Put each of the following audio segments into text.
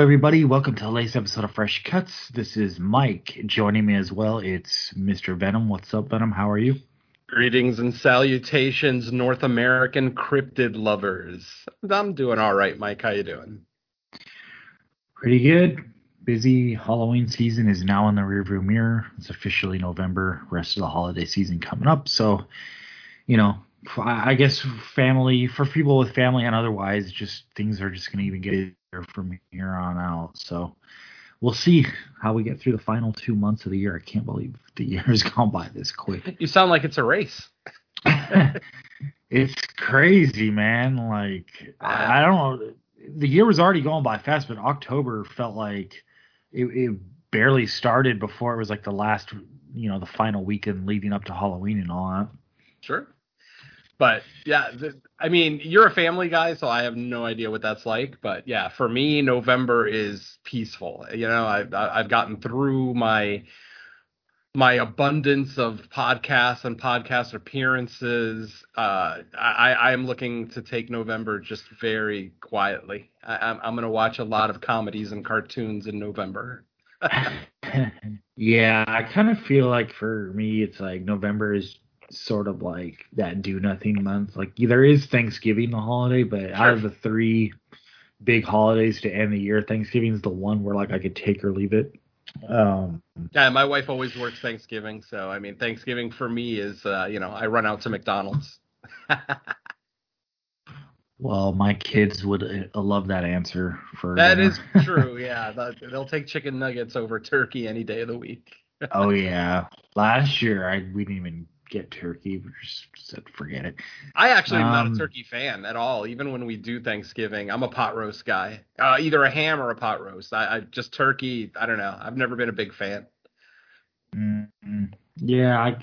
Everybody. Welcome to the latest episode of Fresh Cuts. This is Mike. Joining me as well, it's Mr. Venom. What's up, Venom? How are you? Greetings and salutations, North American cryptid lovers. I'm doing all right, Mike. How you doing? Pretty good. Busy Halloween season is now in the rearview mirror. It's officially November. Rest of the holiday season coming up. So, you know, I guess family for people with family and otherwise, just things are just going to even get from here on out. So we'll see how we get through the final two months of the year. I can't believe the year has gone by this quick. You sound like it's a race. it's crazy, man. Like I don't know. The year was already going by fast, but October felt like it, it barely started before it was like the last, you know, the final weekend leading up to Halloween and all that. Sure. But yeah, th- I mean, you're a family guy, so I have no idea what that's like. But yeah, for me, November is peaceful. You know, I've I've gotten through my my abundance of podcasts and podcast appearances. Uh, I I am looking to take November just very quietly. I, I'm I'm gonna watch a lot of comedies and cartoons in November. yeah, I kind of feel like for me, it's like November is sort of like that do nothing month. Like there is Thanksgiving, the holiday, but sure. out of the three big holidays to end the year, Thanksgiving is the one where like I could take or leave it. Um, yeah, my wife always works Thanksgiving, so I mean Thanksgiving for me is uh, you know I run out to McDonald's. well, my kids would uh, love that answer for that dinner. is true. Yeah, they'll take chicken nuggets over turkey any day of the week. oh yeah, last year I we didn't even get turkey. We just said forget it. I actually am um, not a um, turkey fan at all. Even when we do Thanksgiving, I'm a pot roast guy. Uh, either a ham or a pot roast. I, I, just turkey. I don't know. I've never been a big fan. Mm-hmm. Yeah, I,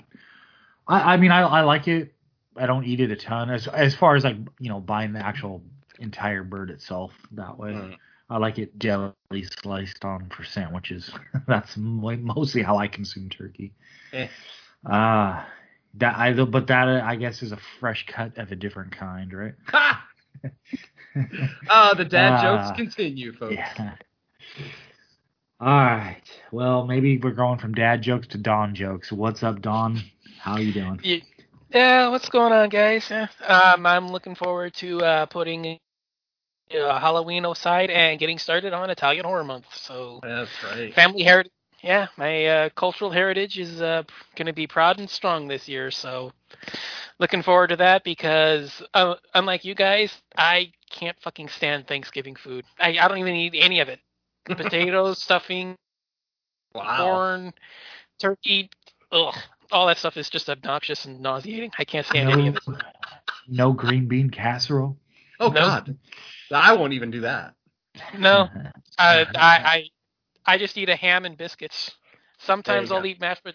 I, I mean, I, I like it. I don't eat it a ton. As as far as like you know, buying the actual entire bird itself that way. Mm. I like it jelly sliced on for sandwiches. That's mostly how I consume turkey. Eh. Ah, uh, that I but that I guess is a fresh cut of a different kind, right? Ha! uh, the dad uh, jokes continue, folks. Yeah. All right. Well, maybe we're going from dad jokes to Don jokes. What's up, Don? How you doing? Yeah, what's going on, guys? Um, I'm looking forward to uh, putting uh, Halloween aside and getting started on Italian Horror Month. So that's right. Family heritage yeah, my uh, cultural heritage is uh, going to be proud and strong this year. So, looking forward to that because, uh, unlike you guys, I can't fucking stand Thanksgiving food. I, I don't even eat any of it. Potatoes, stuffing, wow. corn, turkey, ugh, all that stuff is just obnoxious and nauseating. I can't stand no, any of it. No green bean casserole. Oh no. God, I won't even do that. No, I, I I just eat a ham and biscuits. Sometimes I'll go. eat mashed, but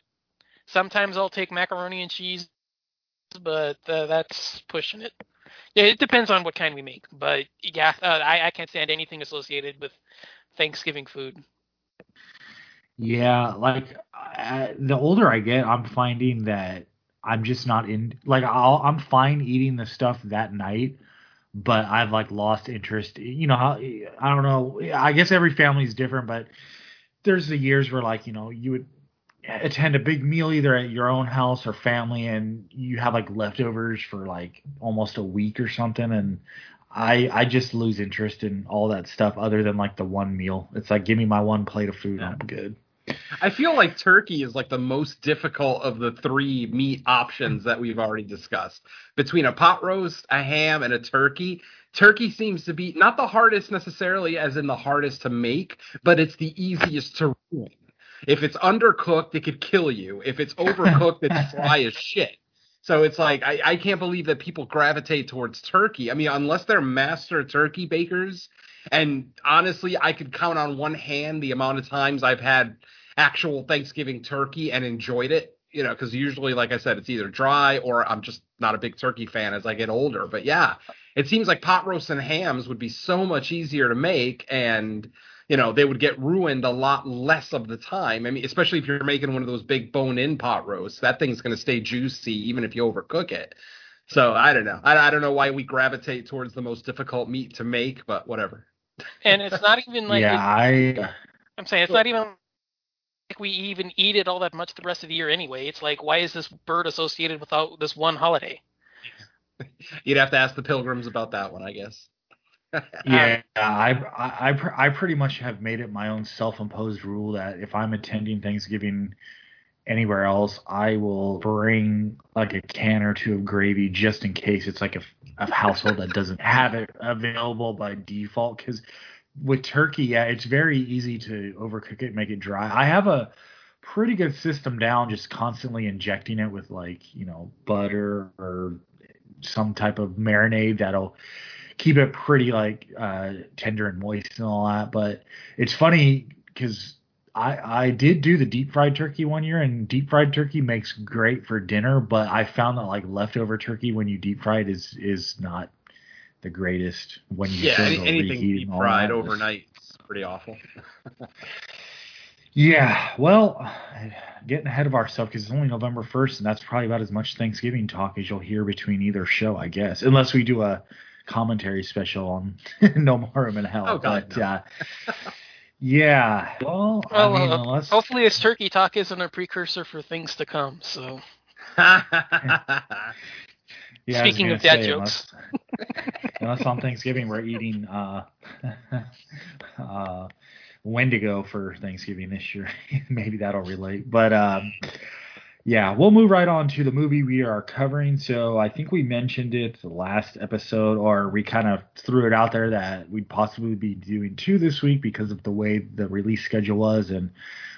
sometimes I'll take macaroni and cheese, but uh, that's pushing it. Yeah, it depends on what kind we make, but yeah, uh, I, I can't stand anything associated with Thanksgiving food. Yeah, like I, the older I get, I'm finding that I'm just not in. Like I'll, I'm fine eating the stuff that night, but I've like lost interest. You know how I don't know. I guess every family is different, but there's the years where like you know you would attend a big meal either at your own house or family and you have like leftovers for like almost a week or something and I I just lose interest in all that stuff other than like the one meal. It's like give me my one plate of food, yeah. I'm good. I feel like turkey is like the most difficult of the three meat options that we've already discussed. Between a pot roast, a ham, and a turkey, turkey seems to be not the hardest necessarily as in the hardest to make, but it's the easiest to ruin. If it's undercooked, it could kill you. If it's overcooked, it's dry as shit. So it's like I, I can't believe that people gravitate towards turkey. I mean, unless they're master turkey bakers, and honestly, I could count on one hand the amount of times I've had actual Thanksgiving turkey and enjoyed it. You know, because usually, like I said, it's either dry or I'm just not a big turkey fan as I get older. But yeah, it seems like pot roasts and hams would be so much easier to make and you know they would get ruined a lot less of the time i mean especially if you're making one of those big bone in pot roasts that thing's going to stay juicy even if you overcook it so i don't know I, I don't know why we gravitate towards the most difficult meat to make but whatever And it's not even like yeah, I I'm saying it's not even like we even eat it all that much the rest of the year anyway. It's like why is this bird associated with all, this one holiday? You'd have to ask the pilgrims about that one, I guess. yeah, I, I, I, I pretty much have made it my own self-imposed rule that if I'm attending Thanksgiving anywhere else, I will bring like a can or two of gravy just in case it's like a, a household that doesn't have it available by default. Because with turkey, yeah, it's very easy to overcook it, make it dry. I have a pretty good system down, just constantly injecting it with like you know butter or some type of marinade that'll keep it pretty like uh, tender and moist and all that. But it's funny because I I did do the deep fried turkey one year, and deep fried turkey makes great for dinner. But I found that like leftover turkey when you deep fry it is is not the greatest when you yeah, any, anything deep fried overnight is pretty awful. Yeah, well, getting ahead of ourselves because it's only November 1st, and that's probably about as much Thanksgiving talk as you'll hear between either show, I guess, unless we do a commentary special on No More Room in Hell. Oh, God, but no. uh, yeah, well, Well, I mean, uh, unless hopefully this turkey talk isn't a precursor for things to come. So yeah, speaking of dad say, jokes. unless, unless on Thanksgiving we're eating uh, uh, Wendigo for Thanksgiving this year, maybe that'll relate. But um, yeah, we'll move right on to the movie we are covering. So I think we mentioned it last episode, or we kind of threw it out there that we'd possibly be doing two this week because of the way the release schedule was, and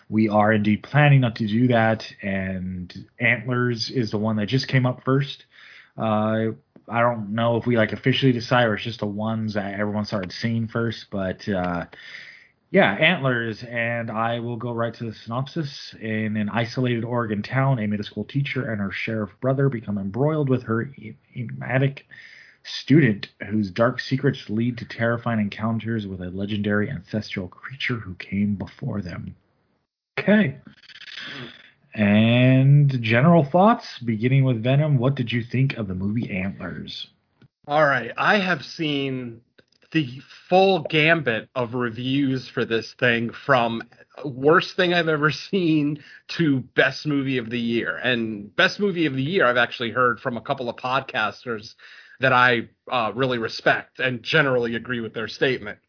we are indeed planning not to do that. And Antlers is the one that just came up first. Uh, I don't know if we like officially decide or it's just the ones that everyone started seeing first, but uh, yeah, Antlers, and I will go right to the synopsis. In an isolated Oregon town, a middle school teacher and her sheriff brother become embroiled with her enigmatic student, whose dark secrets lead to terrifying encounters with a legendary ancestral creature who came before them. Okay. And general thoughts, beginning with Venom. What did you think of the movie Antlers? All right, I have seen the full gambit of reviews for this thing from worst thing I've ever seen to best movie of the year. And best movie of the year, I've actually heard from a couple of podcasters that I uh, really respect and generally agree with their statement.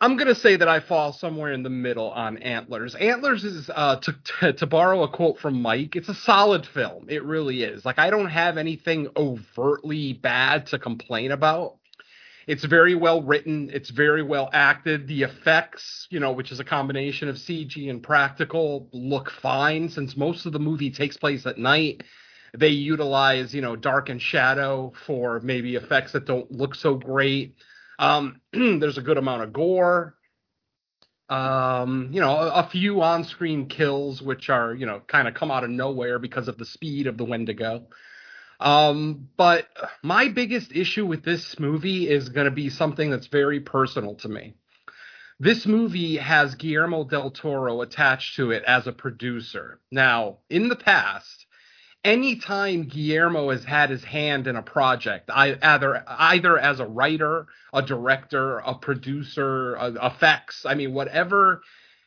I'm gonna say that I fall somewhere in the middle on Antlers. Antlers is uh, to, to to borrow a quote from Mike. It's a solid film. It really is. Like I don't have anything overtly bad to complain about. It's very well written. It's very well acted. The effects, you know, which is a combination of CG and practical, look fine. Since most of the movie takes place at night, they utilize, you know, dark and shadow for maybe effects that don't look so great. Um, there's a good amount of gore. Um, you know, a, a few on-screen kills, which are, you know, kind of come out of nowhere because of the speed of the Wendigo. Um, but my biggest issue with this movie is going to be something that's very personal to me. This movie has Guillermo del Toro attached to it as a producer. Now, in the past, anytime Guillermo has had his hand in a project, either either as a writer, a director, a producer, effects, I mean, whatever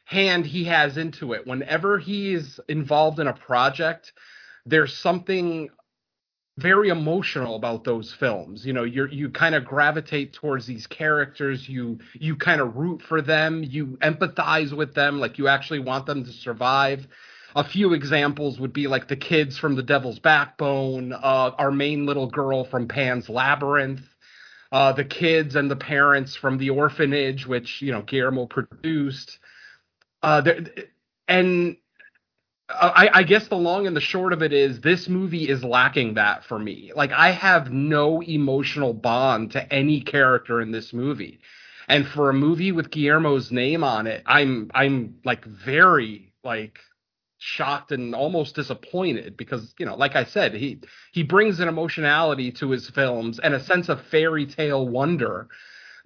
hand he has into it, whenever he is involved in a project, there's something very emotional about those films. You know, you you kind of gravitate towards these characters. You you kind of root for them. You empathize with them. Like you actually want them to survive. A few examples would be like the kids from The Devil's Backbone, uh, our main little girl from Pan's Labyrinth, uh, the kids and the parents from The Orphanage, which you know Guillermo produced. Uh, and I, I guess the long and the short of it is this movie is lacking that for me. Like I have no emotional bond to any character in this movie. And for a movie with Guillermo's name on it, I'm I'm like very like shocked and almost disappointed because you know like i said he he brings an emotionality to his films and a sense of fairy tale wonder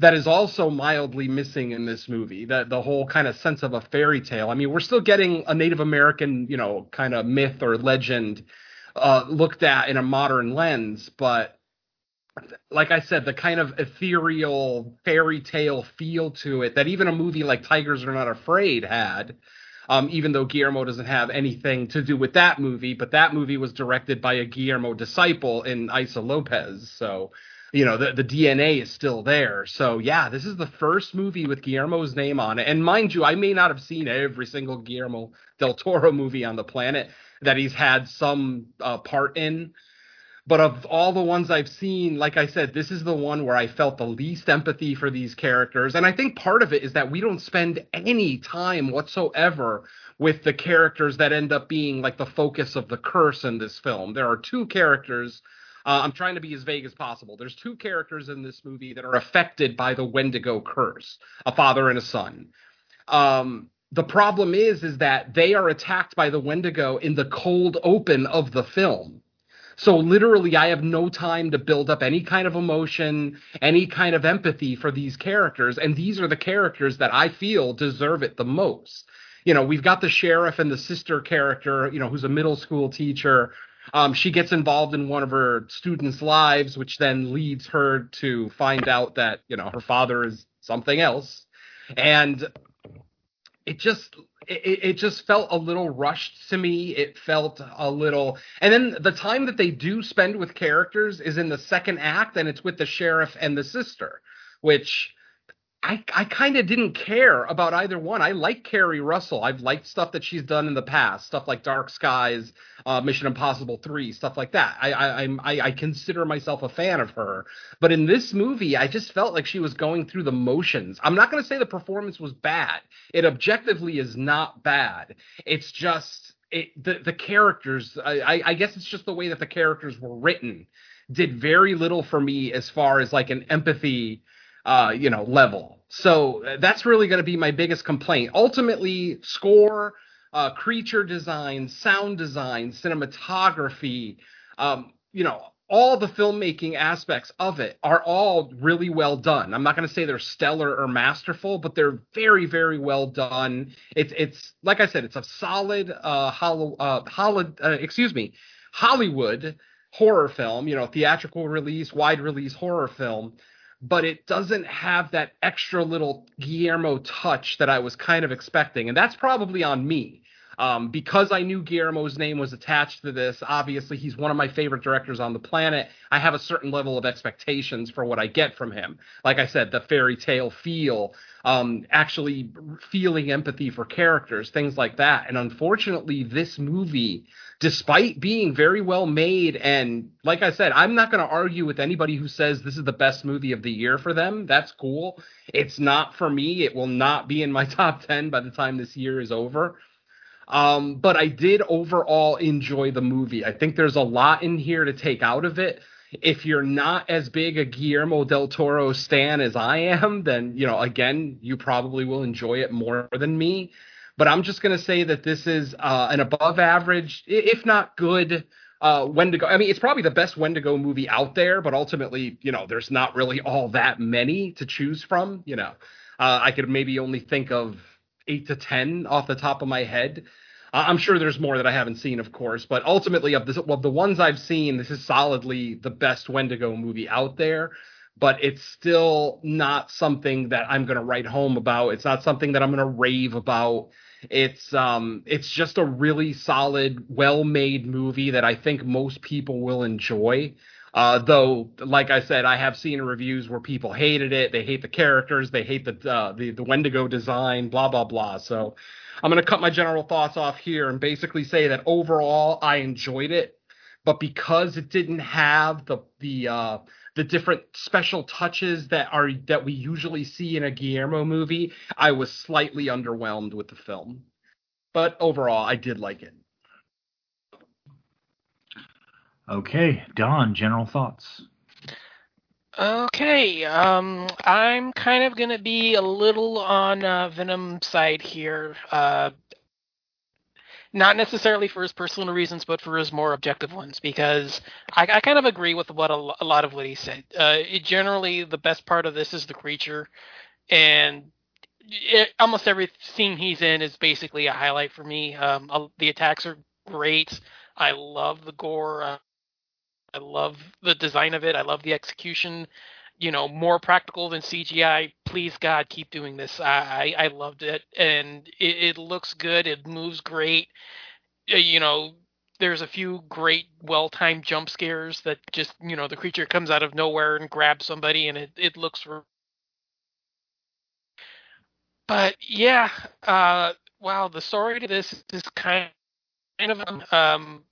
that is also mildly missing in this movie that the whole kind of sense of a fairy tale i mean we're still getting a native american you know kind of myth or legend uh looked at in a modern lens but like I said, the kind of ethereal fairy tale feel to it that even a movie like Tigers Are Not Afraid had. Um, even though Guillermo doesn't have anything to do with that movie, but that movie was directed by a Guillermo disciple in Issa Lopez. So, you know, the, the DNA is still there. So, yeah, this is the first movie with Guillermo's name on it. And mind you, I may not have seen every single Guillermo del Toro movie on the planet that he's had some uh, part in. But of all the ones I've seen, like I said, this is the one where I felt the least empathy for these characters. And I think part of it is that we don't spend any time whatsoever with the characters that end up being like the focus of the curse in this film. There are two characters. Uh, I'm trying to be as vague as possible. There's two characters in this movie that are affected by the Wendigo curse a father and a son. Um, the problem is is that they are attacked by the Wendigo in the cold open of the film. So literally I have no time to build up any kind of emotion, any kind of empathy for these characters and these are the characters that I feel deserve it the most. You know, we've got the sheriff and the sister character, you know, who's a middle school teacher. Um, she gets involved in one of her students' lives, which then leads her to find out that, you know, her father is something else. And it just it, it just felt a little rushed to me. It felt a little, and then the time that they do spend with characters is in the second act, and it's with the sheriff and the sister, which I, I kind of didn't care about either one. I like Keri Russell. I've liked stuff that she's done in the past, stuff like Dark Skies, uh, Mission Impossible Three, stuff like that. I, I I'm I, I consider myself a fan of her. But in this movie, I just felt like she was going through the motions. I'm not going to say the performance was bad. It objectively is not bad. It's just it the the characters. I, I guess it's just the way that the characters were written did very little for me as far as like an empathy uh, you know, level. So uh, that's really going to be my biggest complaint. Ultimately, score, uh, creature design, sound design, cinematography, um, you know, all the filmmaking aspects of it are all really well done. I'm not going to say they're stellar or masterful, but they're very, very well done. It's, it's like I said, it's a solid, uh, hollow, uh, hollow, uh, excuse me, Hollywood horror film. You know, theatrical release, wide release horror film but it doesn't have that extra little Guillermo touch that I was kind of expecting. And that's probably on me. Um, because I knew Guillermo's name was attached to this, obviously he's one of my favorite directors on the planet. I have a certain level of expectations for what I get from him. Like I said, the fairy tale feel, um, actually feeling empathy for characters, things like that. And unfortunately, this movie despite being very well made and like I said, I'm not going to argue with anybody who says this is the best movie of the year for them. That's cool. It's not for me. It will not be in my top 10 by the time this year is over. Um, but I did overall enjoy the movie. I think there's a lot in here to take out of it. If you're not as big a Guillermo del Toro stan as I am, then you know, again, you probably will enjoy it more than me but I'm just going to say that this is uh, an above average, if not good, uh, Wendigo. I mean, it's probably the best Wendigo movie out there, but ultimately, you know, there's not really all that many to choose from. You know, uh, I could maybe only think of eight to ten off the top of my head. I'm sure there's more that I haven't seen, of course, but ultimately, of the, of the ones I've seen, this is solidly the best Wendigo movie out there but it's still not something that I'm going to write home about. It's not something that I'm going to rave about. It's um it's just a really solid, well-made movie that I think most people will enjoy. Uh, though, like I said, I have seen reviews where people hated it. They hate the characters. They hate the uh, the the Wendigo design. Blah blah blah. So, I'm gonna cut my general thoughts off here and basically say that overall I enjoyed it, but because it didn't have the the uh, the different special touches that are that we usually see in a Guillermo movie, I was slightly underwhelmed with the film. But overall, I did like it. Okay, Don, general thoughts. Okay, um, I'm kind of gonna be a little on uh, Venom side here. Uh, not necessarily for his personal reasons, but for his more objective ones, because I, I kind of agree with what a, a lot of what he said. Uh, it, generally, the best part of this is the creature, and it, almost every scene he's in is basically a highlight for me. Um, the attacks are great. I love the gore. I love the design of it. I love the execution. You know, more practical than CGI. Please God, keep doing this. I I, I loved it, and it, it looks good. It moves great. Uh, You know, there's a few great, well-timed jump scares that just you know the creature comes out of nowhere and grabs somebody, and it it looks. r- But yeah, uh, wow, the story to this is kind kind of um,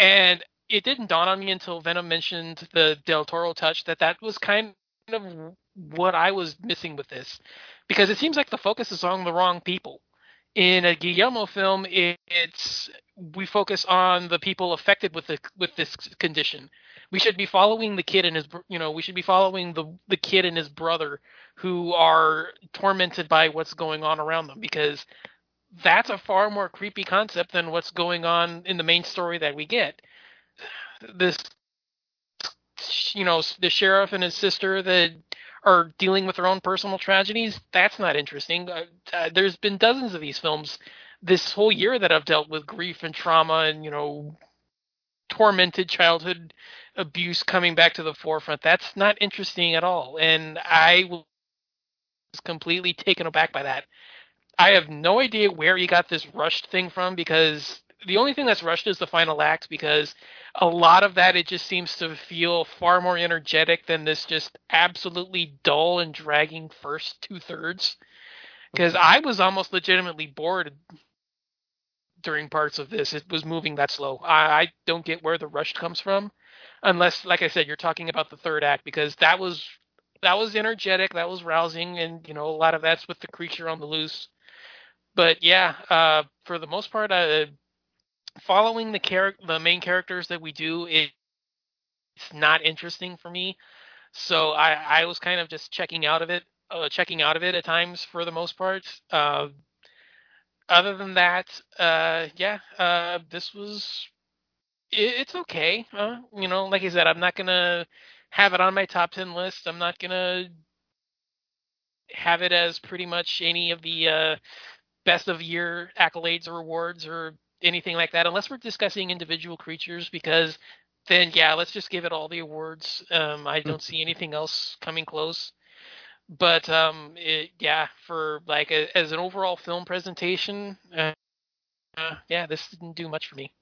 and it didn't dawn on me until Venom mentioned the Del Toro touch that that was kind of what I was missing with this, because it seems like the focus is on the wrong people. In a Guillermo film, it, it's we focus on the people affected with the with this condition. We should be following the kid and his, you know, we should be following the the kid and his brother who are tormented by what's going on around them because that's a far more creepy concept than what's going on in the main story that we get. This, you know, the sheriff and his sister that are dealing with their own personal tragedies. That's not interesting. Uh, uh, there's been dozens of these films this whole year that have dealt with grief and trauma and you know tormented childhood abuse coming back to the forefront. That's not interesting at all, and I was completely taken aback by that. I have no idea where you got this rushed thing from because the only thing that's rushed is the final act because a lot of that it just seems to feel far more energetic than this just absolutely dull and dragging first two thirds. Because I was almost legitimately bored during parts of this. It was moving that slow. I, I don't get where the rush comes from, unless, like I said, you're talking about the third act because that was that was energetic, that was rousing, and you know a lot of that's with the creature on the loose but yeah, uh, for the most part, uh, following the char- the main characters that we do, it, it's not interesting for me. So I, I was kind of just checking out of it, uh, checking out of it at times for the most part. Uh, other than that, uh, yeah, uh, this was it, it's okay. You know, like I said, I'm not gonna have it on my top ten list. I'm not gonna have it as pretty much any of the uh, best of year accolades or awards or anything like that, unless we're discussing individual creatures, because then yeah, let's just give it all the awards. Um, I don't see anything else coming close. But um, it, yeah, for like a, as an overall film presentation, uh, uh, yeah, this didn't do much for me.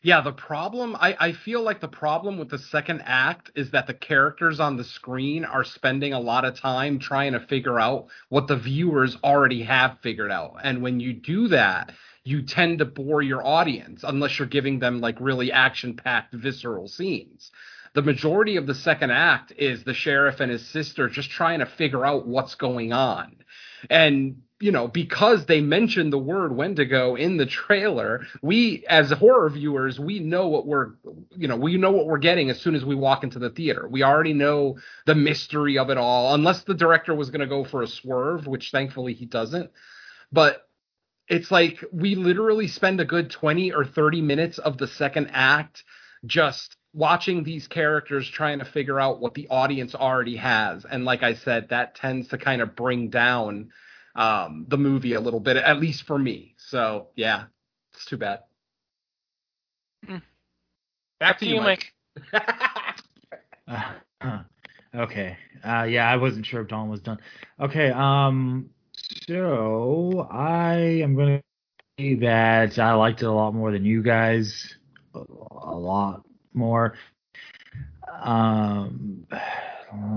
Yeah, the problem I, I feel like the problem with the second act is that the characters on the screen are spending a lot of time trying to figure out what the viewers already have figured out. And when you do that, you tend to bore your audience unless you're giving them like really action packed visceral scenes. The majority of the second act is the sheriff and his sister just trying to figure out what's going on. And you know, because they mentioned the word Wendigo in the trailer, we as horror viewers, we know what we're, you know, we know what we're getting as soon as we walk into the theater. We already know the mystery of it all, unless the director was going to go for a swerve, which thankfully he doesn't. But it's like we literally spend a good 20 or 30 minutes of the second act just watching these characters trying to figure out what the audience already has. And like I said, that tends to kind of bring down um, the movie a little bit, at least for me. So yeah, it's too bad. Mm. Back To you, Mike. Uh, okay. Uh, yeah, I wasn't sure if Don was done. Okay. Um. So I am gonna say that I liked it a lot more than you guys. A, lot more. Um.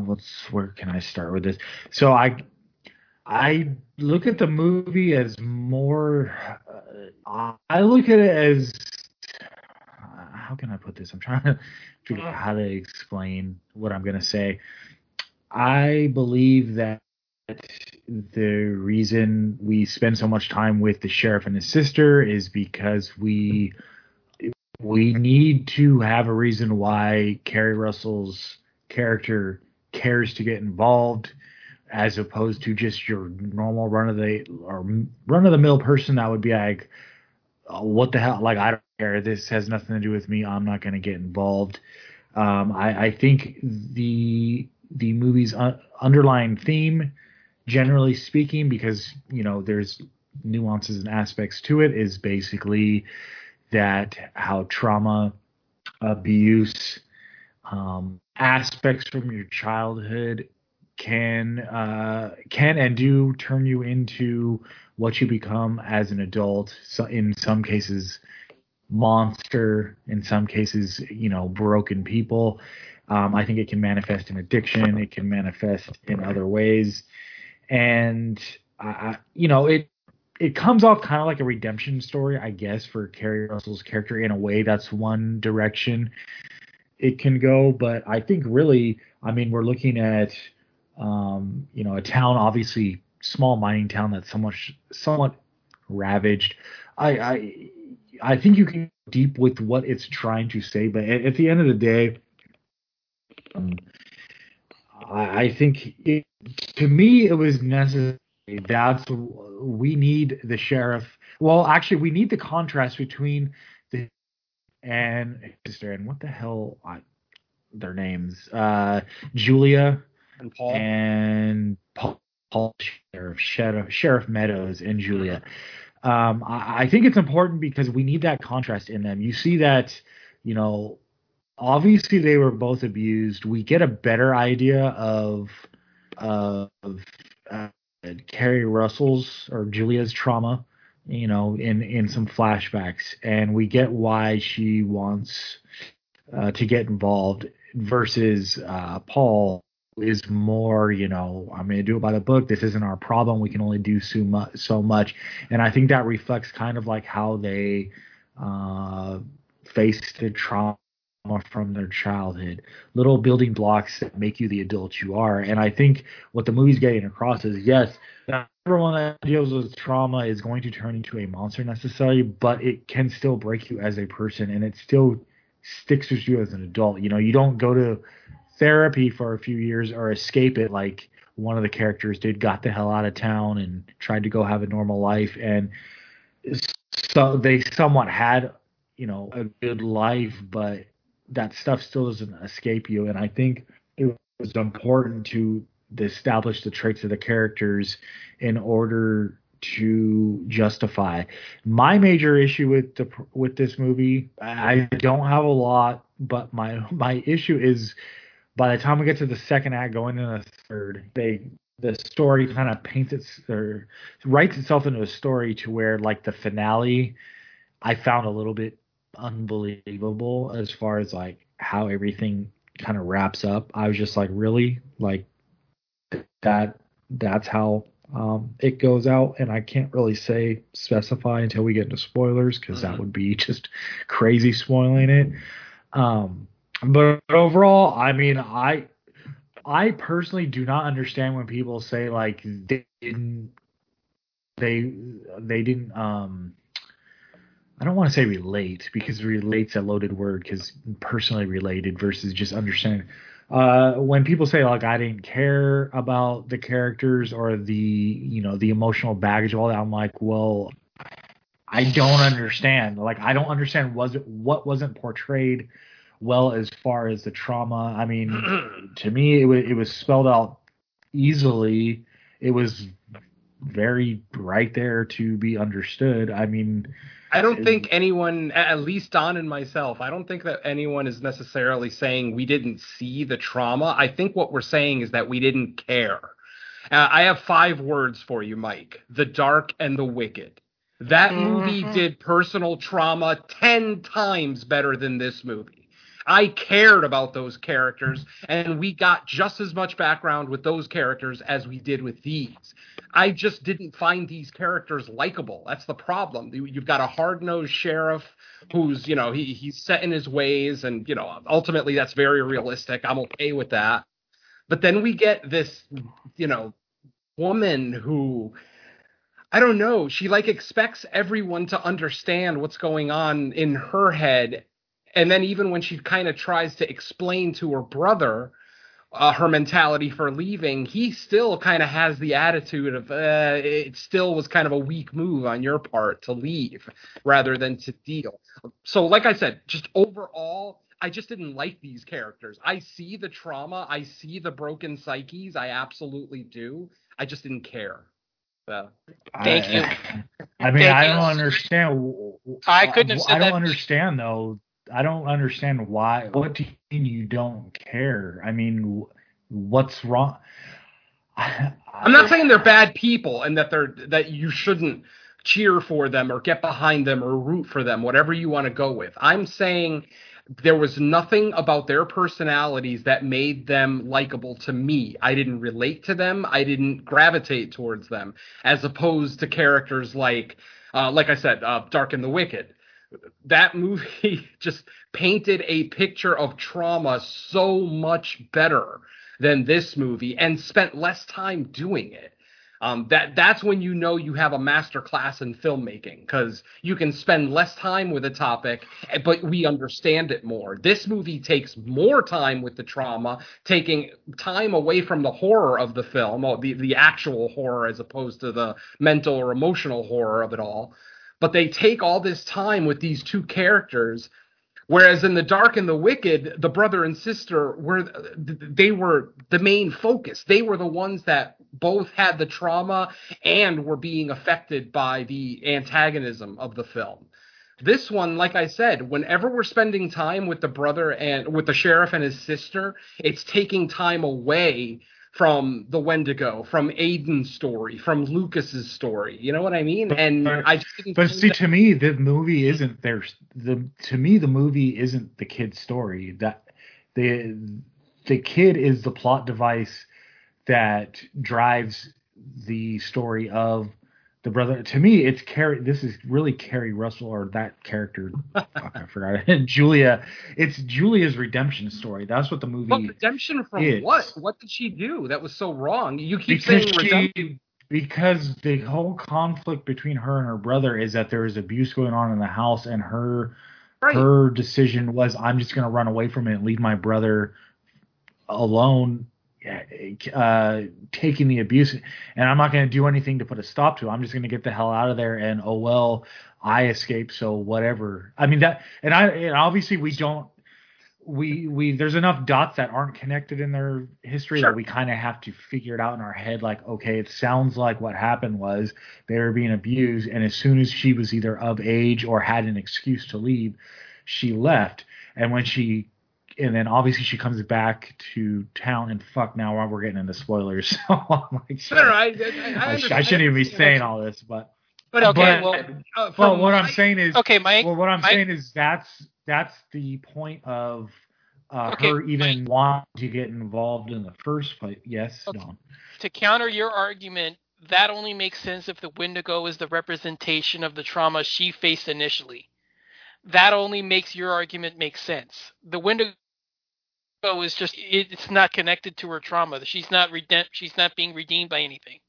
Let's. Where can I start with this? So I. I look at the movie as more. Uh, I look at it as. How can I put this? I'm trying to figure out how to explain what I'm going to say. I believe that the reason we spend so much time with the sheriff and his sister is because we we need to have a reason why Keri Russell's character cares to get involved as opposed to just your normal run of the or run of the mill person that would be like "Oh, what the hell? Like I don't care. This has nothing to do with me. I'm not going to get involved. Um, I, I think the the movie's un- underlying theme generally speaking because you know there's nuances and aspects to it is basically that how trauma abuse um, aspects from your childhood can uh, can and do turn you into what you become as an adult. So in some cases, monster. In some cases, you know, broken people. Um, I think it can manifest in addiction. It can manifest in other ways, and I, you know, it it comes off kind of like a redemption story, I guess, for Keri Russell's character in a way. That's one direction it can go, but I think really, I mean, we're looking at, um, you know, a town, obviously small mining town that's somewhat somewhat ravaged. I I I think you can deep with what it's trying to say, but at, at the end of the day, um, I, I think it, to me it was necessary. That's we need the sheriff. Well, actually, we need the contrast between the and sister and what the hell I, their names uh Julia And Paul. and Paul, Paul Sheriff, Sheriff Sheriff Meadows and Julia. Um, I, I think it's important because we need that contrast in them. You see that, you know, obviously they were both abused. We get a better idea of of uh, Keri Russell's or Julia's trauma, you know, in in some flashbacks, and we get why she wants uh, to get involved versus uh, Paul is more, you know, I'm going to do it by the book. This isn't our problem. We can only do so much, so much. And I think that reflects kind of like how they uh, faced the trauma from their childhood, little building blocks that make you the adult you are. And I think what the movie's getting across is yes, everyone that deals with trauma is going to turn into a monster necessarily, but it can still break you as a person and it still sticks with you as an adult. You know, you don't go to therapy for a few years or escape it like one of the characters did, got the hell out of town and tried to go have a normal life. And so they somewhat had, you know, a good life, but that stuff still doesn't escape you. And I think it was important to establish the traits of the characters in order to justify my major issue with the with this movie i don't have a lot but my my issue is by the time we get to the second act going into the third they the story kind of paints its or writes itself into a story to where like the finale i found a little bit unbelievable as far as like how everything kind of wraps up. I was just like really like that that's how um, it goes out and i can't really say specify until we get into spoilers because that would be just crazy spoiling it. Um, but overall i mean i i personally do not understand when people say like they didn't they they didn't um I don't want to say relate because relate's a loaded word because personally related versus just understanding. Uh, when people say like I didn't care about the characters or the you know the emotional baggage of all that, I'm like, well, I don't understand. Like I don't understand was it what wasn't portrayed well as far as the trauma. I mean, to me, it it was spelled out easily. It was very right there to be understood. I mean. I don't think anyone, at least Don and myself, I don't think that anyone is necessarily saying we didn't see the trauma. I think what we're saying is that we didn't care. Uh, I have five words for you, Mike the dark and the wicked. That movie Mhm. did personal trauma 10 times better than this movie. I cared about those characters, and we got just as much background with those characters as we did with these. I just didn't find these characters likable. That's the problem. You- You've got a hard-nosed sheriff who's, you know, he he's set in his ways, and you know, ultimately that's very realistic. I'm okay with that. But then we get this, you know, woman who I don't know, she like expects everyone to understand what's going on in her head. And then even when she kind of tries to explain to her brother uh, her mentality for leaving, he still kind of has the attitude of uh, it still was kind of a weak move on your part to leave rather than to deal. So, like I said, just overall, I just didn't like these characters. I see the trauma, I see the broken psyches, I absolutely do. I just didn't care. So, Thank I, you. I mean, Thank I don't understand. I couldn't have I don't that- understand though. I don't understand why. What do you mean you don't care? I mean, what's wrong? I, I'm not saying they're bad people and that they're that you shouldn't cheer for them or get behind them or root for them, whatever you want to go with. I'm saying there was nothing about their personalities that made them likable to me. I didn't relate to them. I didn't gravitate towards them, as opposed to characters like, uh, like I said, uh, Dark and the Wicked. That movie just painted a picture of trauma so much better than this movie and spent less time doing it. Um, that that's when you know you have a master class in filmmaking because you can spend less time with a topic, eh, but we understand it more. This movie takes more time with the trauma, taking time away from the horror of the film, or the the actual horror as opposed to the mental or emotional horror of it all. But they take all this time with these two characters Whereas in the dark and the wicked, the brother and sister were they were the main focus. They were the ones that both had the trauma and were being affected by the antagonism of the film. This one, like I said, whenever we're spending time with the brother and with the sheriff and his sister, it's taking time away from the Wendigo, from Aiden's story, from Lucas's story. You know what I mean? And I But see, that... to me, the movie isn't there. The to me, the movie isn't the kid's story. That the the kid is the plot device that drives the story of the brother. To me, it's Keri This is really Keri Russell or that character. fuck, I forgot. Julia. It's Julia's redemption story. That's what the movie. But redemption from is. what? What did she do that was so wrong? You keep because saying redemption. She, because the whole conflict between her and her brother is that there is abuse going on in the house, and her right. her decision was, I'm just going to run away from it and leave my brother alone uh, taking the abuse, and I'm not going to do anything to put a stop to. it. I'm just going to get the hell out of there, and oh well, I escaped, so whatever. I mean that, and I, and obviously we don't, we we there's enough dots that aren't connected in their history sure. that we kind of have to figure it out in our head. Like, okay, it sounds like what happened was they were being abused, and as soon as she was either of age or had an excuse to leave, she left, and when she and then obviously she comes back to town and fuck now while we're getting into spoilers. So I'm like sure, I, I, I, I, shouldn't even be saying all this but but okay but, well, uh, well what I'm saying is okay Mike well what I'm Mike, saying is that's that's the point of uh, okay, her even Mike, wanting to get involved in the first place yes okay. Don. to counter your argument that only makes sense if the Wendigo is the representation of the trauma she faced initially. That only makes your argument make sense. The Wendigo is just it's not connected to her trauma. She's not redem- she's not being redeemed by anything.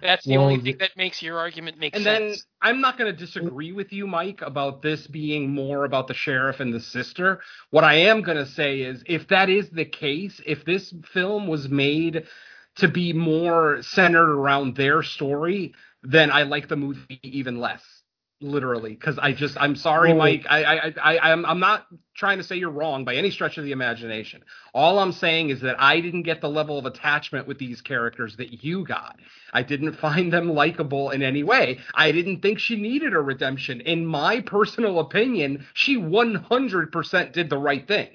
That's the well, only thing that makes your argument make and sense. And then I'm not going to disagree with you, Mike, about this being more about the sheriff and the sister. What I am going to say is if that is the case, if this film was made to be more centered around their story, then I like the movie even less literally because i just i'm sorry mike. I, I i i'm i'm not trying to say you're wrong by any stretch of the imagination. All i'm saying is that i didn't get the level of attachment with these characters that you got. I didn't find them likable in any way. I didn't think she needed a redemption. In my personal opinion she 100% did the right thing.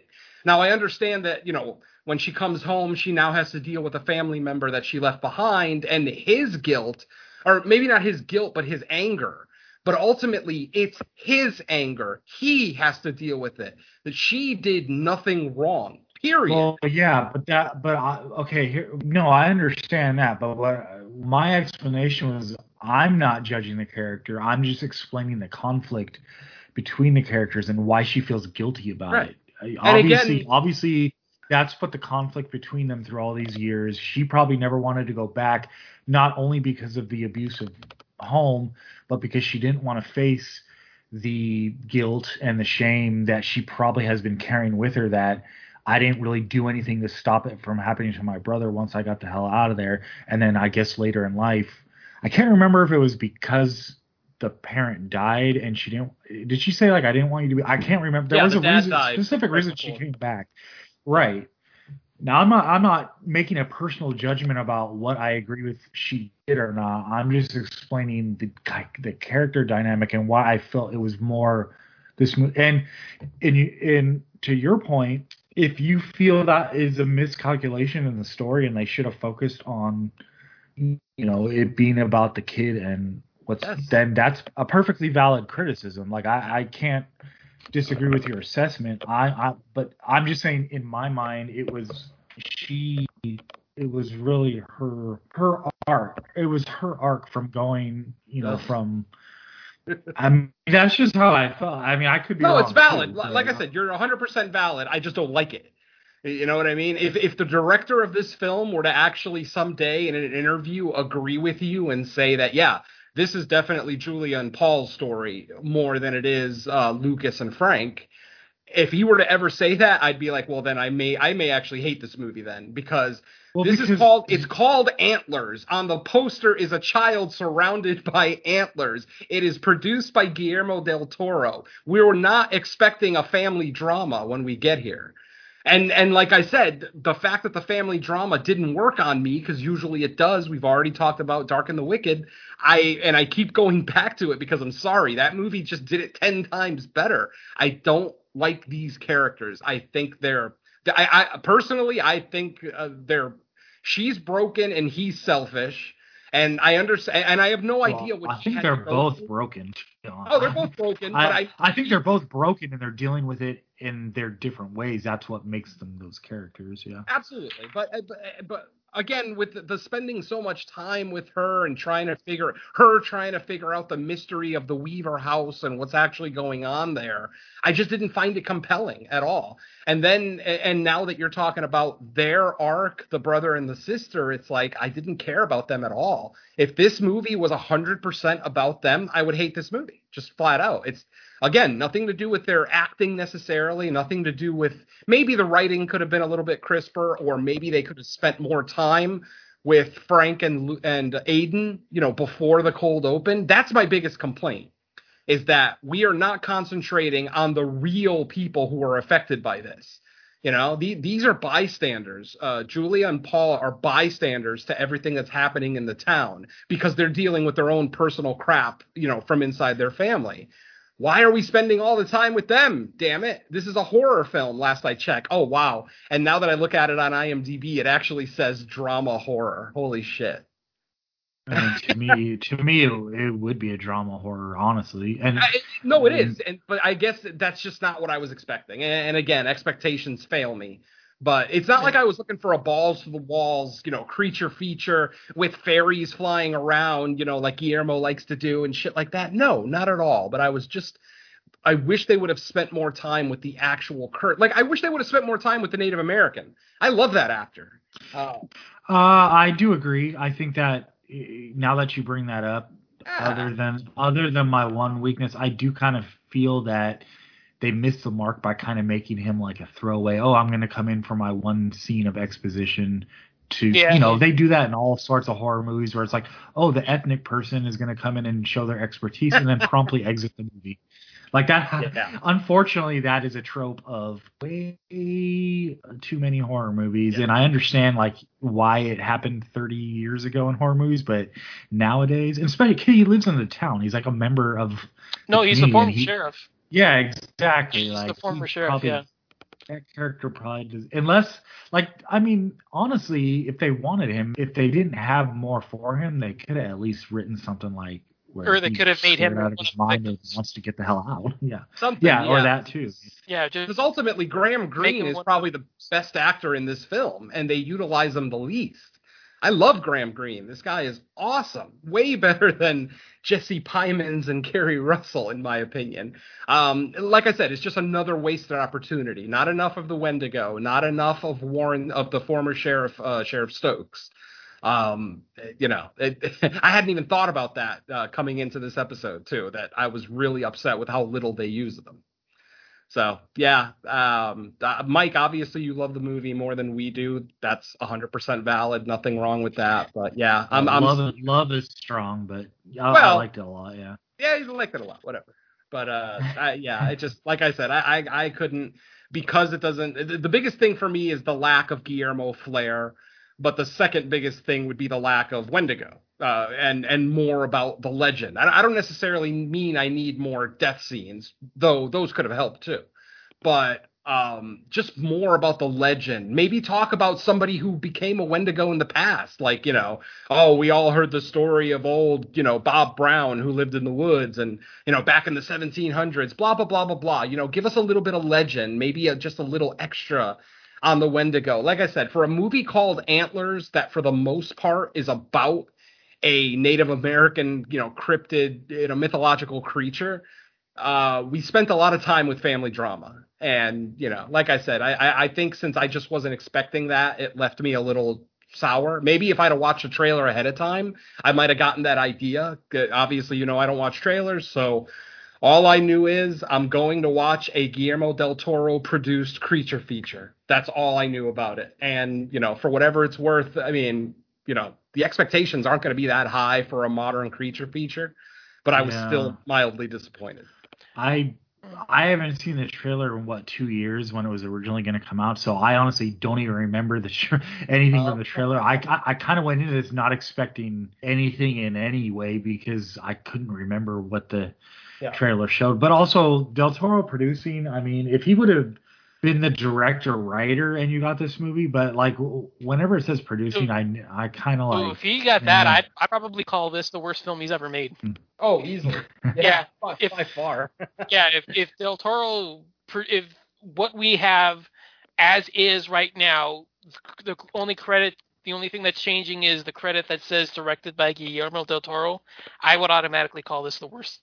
Now i understand that you know when she comes home she now has to deal with a family member that she left behind and his guilt or maybe not his guilt but his anger but ultimately, it's his anger. He has to deal with it. That she did nothing wrong. Period. Well, yeah, but that, but I, okay, here, no, I understand that. But what my explanation was, I'm not judging the character. I'm just explaining the conflict between the characters and why she feels guilty about right. it. Obviously, again, obviously, that's what the conflict between them through all these years. She probably never wanted to go back, not only because of the abuse of home, but because she didn't want to face the guilt and the shame that she probably has been carrying with her that I didn't really do anything to stop it from happening to my brother once I got the hell out of there. And then I guess later in life, I can't remember if it was because the parent died and she didn't. Did she say like I didn't want you to be? I can't remember. There yeah, was the a reason, specific reason she came back. Right. Now I'm not I'm not making a personal judgment about what I agree with she did or not. I'm just explaining the the character dynamic and why I felt it was more this. And and you and to your point, if you feel that is a miscalculation in the story and they should have focused on you know it being about the kid and what's Yes. then that's a perfectly valid criticism. Like I I can't disagree with your assessment. I I but I'm just saying in my mind it was she it was really her her arc. It was her arc from going, you know, from I mean, that's just how I felt. I mean, I could be No, it's valid. too, Like I said, you're 100% valid. I just don't like it. You know what I mean? If if the director of this film were to actually someday in an interview agree with you and say that, yeah, this is definitely Julia and Paul's story more than it is uh, Lucas and Frank. If he were to ever say that, I'd be like, well, then I may I may actually hate this movie then because Well, this is called it's called Antlers. On the poster is a child surrounded by antlers. It is produced by Guillermo del Toro. We were not expecting a family drama when we get here. And and like I said, the fact that the family drama didn't work on me because usually it does. We've already talked about Dark and the Wicked. I and I keep going back to it because I'm sorry that movie just did it ten times better. I don't like these characters. I think they're I, I personally I think uh, they're she's broken and he's selfish. And I understand, and I have no Well, idea what I think they're both broken. be. Oh, they're both broken, but I, I, I think they're both broken and they're dealing with it in their different ways. That's what makes them those characters. Yeah. Absolutely, but uh, but, uh, but again, with the, spending so much time with her and trying to figure her trying to figure out the mystery of the Weaver house and what's actually going on there, I just didn't find it compelling at all. And then and now that you're talking about their arc, the brother and the sister, it's like I didn't care about them at all. If this movie was hundred percent about them, I would hate this movie, just flat out. It's again nothing to do with their acting necessarily, nothing to do with maybe the writing could have been a little bit crisper, or maybe they could have spent more time with Frank and and Aiden, you know, before the cold open. That's my biggest complaint is that we are not concentrating on the real people who are affected by this. You know, the, these are bystanders. Uh, Julia and Paul are bystanders to everything that's happening in the town because they're dealing with their own personal crap, you know, from inside their family. Why are we spending all the time with them? Damn it. This is a horror film, last I checked. Oh, wow. And now that I look at it on IMDb, it actually says drama horror. Holy shit. I mean, to me, to me, it, it would be a drama horror, honestly. And I, no, it is, and but I guess that's just not what I was expecting. And, and again, expectations fail me. But it's not like I was looking for a balls to the walls, you know, creature feature with fairies flying around, you know, like Guillermo likes to do and shit like that. No, not at all. But I was just, I wish they would have spent more time with the actual Kurt. Like, I wish they would have spent more time with the Native American. I love that actor. Uh, uh, I do agree. I think that now that you bring that up, ah. other than other than my one weakness, I do kind of feel that they missed the mark by kind of making him like a throwaway. Oh, I'm going to come in for my one scene of exposition. To Yeah. you know, they do that in all sorts of horror movies where it's like, oh, the ethnic person is going to come in and show their expertise and then promptly exit the movie. Like that. Ah, yeah. Unfortunately, that is a trope of way too many horror movies, and I understand like why it happened 30 years ago in horror movies, but nowadays, and especially he lives in the town. He's like a member of. No, he's the former he- sheriff. Yeah, exactly. He's like the former he sheriff. probably- Yeah. That character probably does, unless like I mean, honestly, if they wanted him, if they didn't have more for him, they could have at least written something like. Where Or they could have made him out of his mind and wants to get the hell out. Yeah, something. yeah, or that too. Yeah, Because ultimately, Graham Greene is probably the best actor in this film, and they utilize him the least. I love Graham Greene. This guy is awesome. Way better than Jesse Plemons and Keri Russell, in my opinion. Um, like I said, it's just another wasted opportunity. Not enough of the Wendigo. Not enough of Warren of the former sheriff, uh, Sheriff Stokes. Um, you know, it, I hadn't even thought about that uh, coming into this episode too. That I was really upset with how little they used them. So yeah, um, uh, Mike, obviously you love the movie more than we do. That's 100% valid. Nothing wrong with that. But yeah, I'm, I'm love, love is strong, but I, I liked it a lot. Yeah. yeah, you liked it a lot. Whatever. But uh, I, yeah, it just like I said, I, I I couldn't because it doesn't. The the biggest thing for me is the lack of Guillermo flair. But the second biggest thing would be the lack of Wendigo. Uh, and and more about the legend. I, I don't necessarily mean I need more death scenes, though those could have helped too. But um, just more about the legend. Maybe talk about somebody who became a Wendigo in the past. Like, you know, oh, we all heard the story of old, you know, Bob Brown who lived in the woods and, you know, back in the 1700s, blah, blah, blah, blah, blah. You know, give us a little bit of legend, maybe a, just a little extra on the Wendigo. Like I said, for a movie called Antlers that for the most part is about a Native American, you know, cryptid, you know, mythological creature. Uh, we spent a lot of time with family drama, and you know, like I said, I, I, I think since I just wasn't expecting that, it left me a little sour. Maybe if I'd have watched a trailer ahead of time, I might have gotten that idea. Obviously, you know, I don't watch trailers, so all I knew is I'm going to watch a Guillermo del Toro produced creature feature. That's all I knew about it. And, you know, for whatever it's worth, I mean, you know, the expectations aren't going to be that high for a modern creature feature, but I was Yeah. still mildly disappointed. I I haven't seen the trailer in what two years when it was originally going to come out, so I honestly don't even remember the tra- anything Oh. from the oh. trailer. I I, I kind of went into this not expecting anything in any way because I couldn't remember what the Yeah. trailer showed. But also Del Toro producing. I mean, if he would have been the director writer and you got this movie, but like whenever it says producing, I I kind of Ooh, like if he got that. I'd, I'd probably call this the worst film he's ever made. Hmm. Oh, easily. Yeah, by, if- by far. yeah, if if Del Toro, if what we have as is right now, the only credit, the only thing that's changing is the credit that says directed by Guillermo del Toro, I would automatically call this the worst.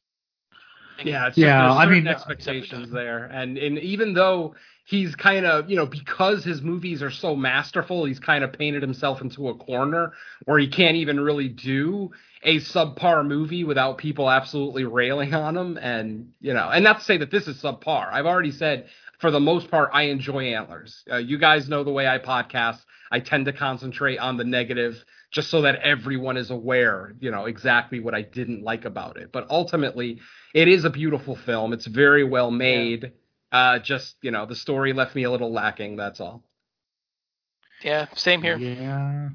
Thing. Yeah, it's Yeah, just, I mean- expectations there, and and even though he's kind of you know because his movies are so masterful, he's kind of painted himself into a corner where he can't even really do a subpar movie without people absolutely railing on him, and you know, and not to say that this is subpar. I've already said for the most part I enjoy Antlers. Uh, you guys know the way I podcast. I tend to concentrate on the negative just so that everyone is aware, you know, exactly what I didn't like about it. But ultimately, it is a beautiful film. It's very well made. Uh, just you know, the story left me a little lacking. That's all. Yeah, same here. Yeah.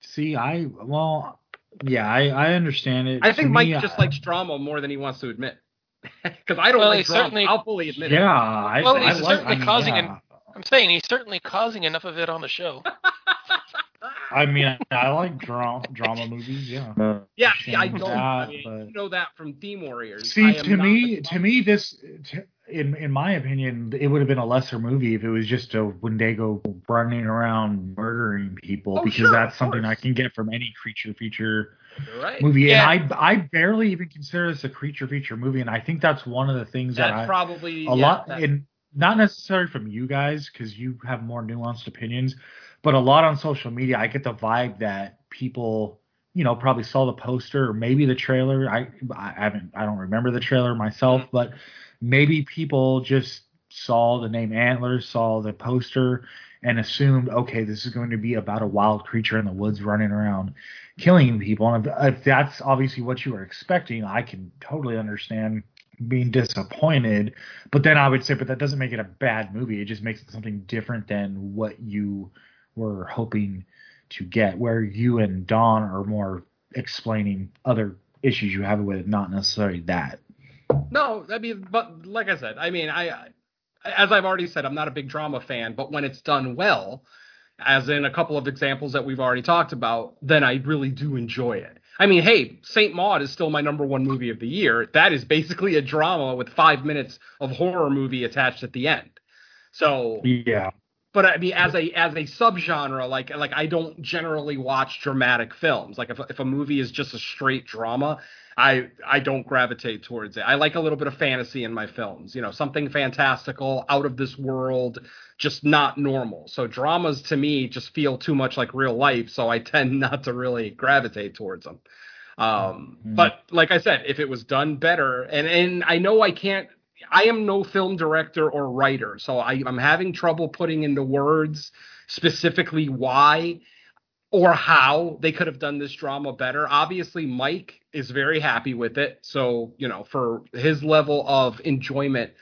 See, I well, yeah, I I understand it. I To think me, Mike just I- likes drama more than he wants to admit. Because I don't Well, like drama. certainly- I'll fully admit Yeah, it. I, Well, I he's like, certainly I mean, causing yeah. I'm saying he's certainly causing enough of it on the show. I mean, I like drama drama movies. Yeah. Uh, yeah, see, I don't. that, I mean, but- you know that from Theme Warriors. See, to me, to me, this, to, in in my opinion, it would have been a lesser movie if it was just a Wendigo running around murdering people, Oh, because sure, that's of something I can get from any creature feature right. movie. Yeah. And I I barely even consider this a creature feature movie, and I think that's one of the things that That's I probably a yeah, lot that- and not necessarily from you guys because you have more nuanced opinions but a lot on social media i get the vibe that people you know probably saw the poster or maybe the trailer i i haven't i don't remember the trailer myself Mm-hmm. but maybe people just saw the name antlers saw the poster and assumed okay this is going to be about a wild creature in the woods running around killing people and if, if that's obviously what you were expecting i can totally understand being disappointed but then I would say, but that doesn't make it a bad movie. It just makes it something different than what you were hoping to get. Where you and Don are more explaining other issues you have with it, not necessarily that. No, I mean, but like I said, I mean, I, I- as I've already said, I'm not a big drama fan, but when it's done well, as in a couple of examples that we've already talked about, then I really do enjoy it. I mean, hey, Saint Maud is still my number one movie of the year. That is basically a drama with five minutes of horror movie attached at the end. So Yeah. But I mean, as a as a subgenre, like like I don't generally watch dramatic films. Like if if a movie is just a straight drama, I I don't gravitate towards it. I like a little bit of fantasy in my films. You know, something fantastical, out of this world, just not normal. So dramas to me just feel too much like real life. So I tend not to really gravitate towards them. Um, Mhm. But like I said, if it was done better, and and I know I can't I am no film director or writer, so I, I'm having trouble putting into words specifically why or how they could have done this drama better. Obviously, Mike is very happy with it, so you know, for his level of enjoyment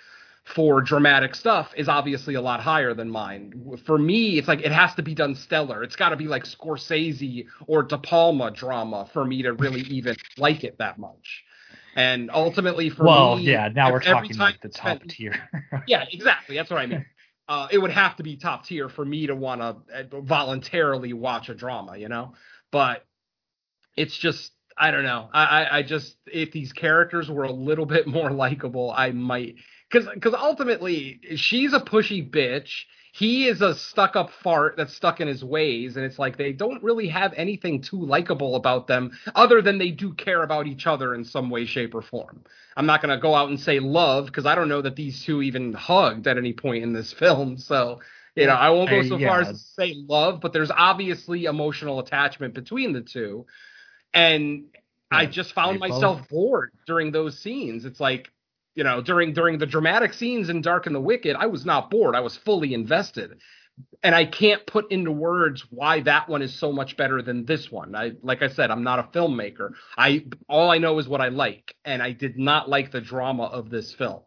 for dramatic stuff is obviously a lot higher than mine. For me, it's like it has to be done stellar. It's got to be like Scorsese or De Palma drama for me to really even like it that much. And ultimately, for well, me, yeah, now we're talking time like the top spend- tier. yeah, exactly. That's what I mean. Uh, it would have to be top tier for me to want to voluntarily watch a drama, you know. But it's just I don't know. I, I I just if these characters were a little bit more likable, I might because because ultimately she's a pushy bitch. He is a stuck up fart that's stuck in his ways, and it's like they don't really have anything too likable about them, other than they do care about each other in some way, shape, or form. I'm not gonna go out and say love because I don't know that these two even hugged at any point in this film. So you know, I won't go Uh, so far yeah. as to say love, but there's obviously emotional attachment between the two, and I just found myself both- bored during those scenes. It's like you know, during during the dramatic scenes in Dark and the Wicked, I was not bored. I was fully invested. And I can't put into words why that one is so much better than this one. I like I said, I'm not a filmmaker. I all I know is what I like, and I did not like the drama of this film.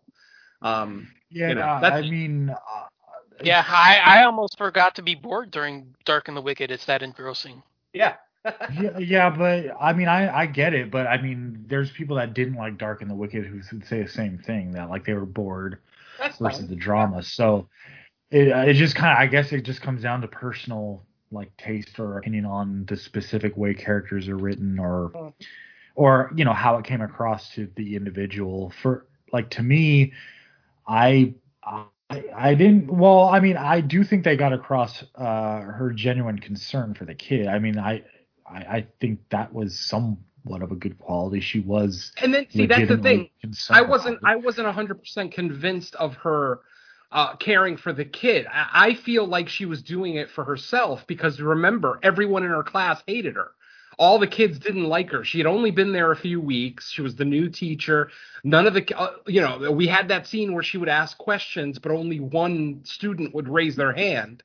Um, yeah, you know, that's- I mean, uh, Yeah, I, I almost forgot to be bored during Dark and the Wicked. It's that engrossing. yeah, yeah, yeah, but I mean, I I get it, but I mean, there's people that didn't like Dark and the Wicked who would say the same thing that like they were bored that's versus fine. the drama. So it it just kind of I guess it just comes down to personal like taste or opinion on the specific way characters are written or or you know how it came across to the individual. For like to me, I. I I didn't. Well, I mean, I do think they got across uh, her genuine concern for the kid. I mean, I, I, I think that was somewhat of a good quality. She was. And then see that's the thing. I wasn't. I wasn't hundred percent convinced of her uh, caring for the kid. I, I feel like she was doing it for herself because remember, everyone in her class hated her. All the kids didn't like her. She had only been there a few weeks. She was the new teacher. None of the, uh, you know, we had that scene where she would ask questions, but only one student would raise their hand, and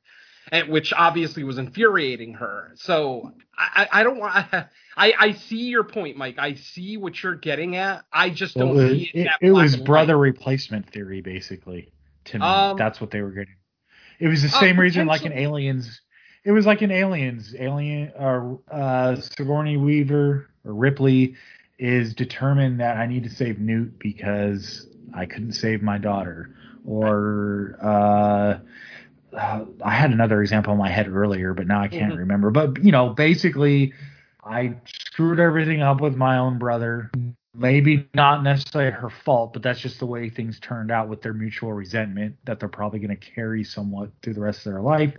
which obviously was infuriating her. So I, I don't want. I, I see your point, Mike. I see what you're getting at. I just don't Well, see it, it. it, that it was brother replacement theory, basically. To me, Um, that's what they were getting. It was the uh, same reason, like in. Aliens. It was like in Aliens. Alien, or uh, Sigourney Weaver or Ripley is determined that I need to save Newt because I couldn't save my daughter. Or uh, uh, I had another example in my head earlier, but now I can't Mhm. remember. But you know, basically, I screwed everything up with my own brother. Maybe not necessarily her fault, but that's just the way things turned out with their mutual resentment that they're probably going to carry somewhat through the rest of their life.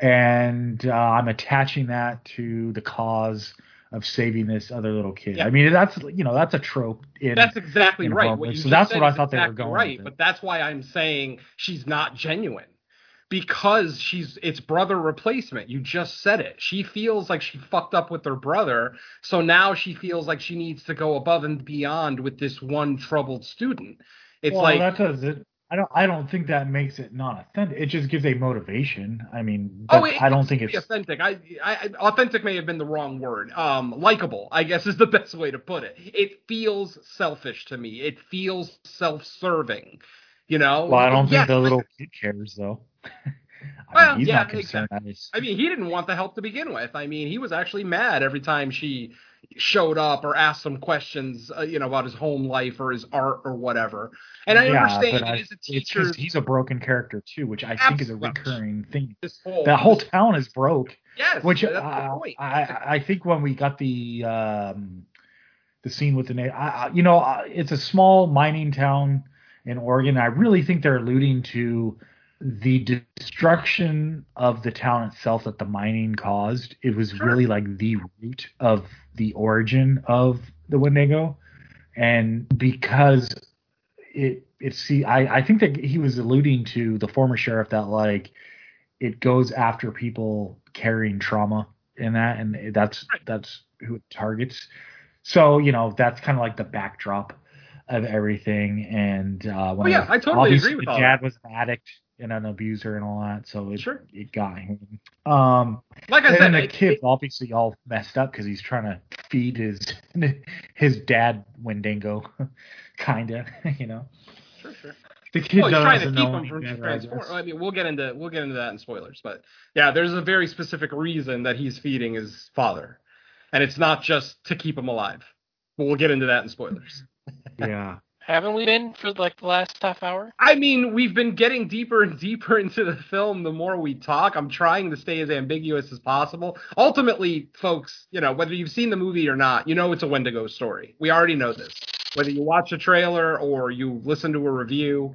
And uh, I'm attaching that to the cause of saving this other little kid. Yeah. I mean, that's you know that's a trope. In, That's exactly right. What you movies. just So that's what I thought they were going right. But that's why I'm saying she's not genuine because she's it's brother replacement. You just said it. She feels like she fucked up with her brother, so now she feels like she needs to go above and beyond with this one troubled student. It's well, like that does it. I don't. I don't think that makes it non-authentic. It just gives a motivation. I mean, Oh, it, I don't think it's. authentic. I, I, authentic may have been the wrong word. Um, likable, I guess, is the best way to put it. It feels selfish to me. It feels self-serving. You know. Well, I don't Yes, think the little kid cares though. I Well, mean, he's yeah, not concerned. I I mean, he didn't want the help to begin with. I mean, he was actually mad every time she showed up or asked some questions, uh, you know, about his home life or his art or whatever. And I yeah, understand but it I- a it's he's a broken character too, which I think is a recurring thing. this whole, That whole town is broke. yes, Which uh, the. I I think when we got the um, the scene with the na- I, I- you know uh, it's a small mining town in Oregon. I really think they're alluding to the destruction of the town itself that the mining caused. It was Sure. really like the root of the origin of the Wendigo, and because it it see I I think that he was alluding to the former sheriff that like it goes after people carrying trauma in that and that's that's who it targets so you know that's kind of like the backdrop of everything and uh when Oh, yeah, I totally obviously agree with the all dad that. was an addict and an abuser and all that so it, Sure. it got him um like I said, the it- kid's obviously all messed up because he's trying to feed his his dad Wendigo, kinda, you know. Sure, sure. The kid Well, he's trying to doesn't keep know him from better, I I mean, we'll get into we'll get into that in spoilers, but yeah, there's a very specific reason that he's feeding his father, and it's not just to keep him alive. But we'll get into that in spoilers. Yeah. Haven't we been for like the last half hour? I mean, we've been getting deeper and deeper into the film the more we talk. I'm trying to stay as ambiguous as possible. Ultimately, folks, you know, whether you've seen the movie or not, you know it's a Wendigo story. We already know this. Whether you watch a trailer or you listen to a review.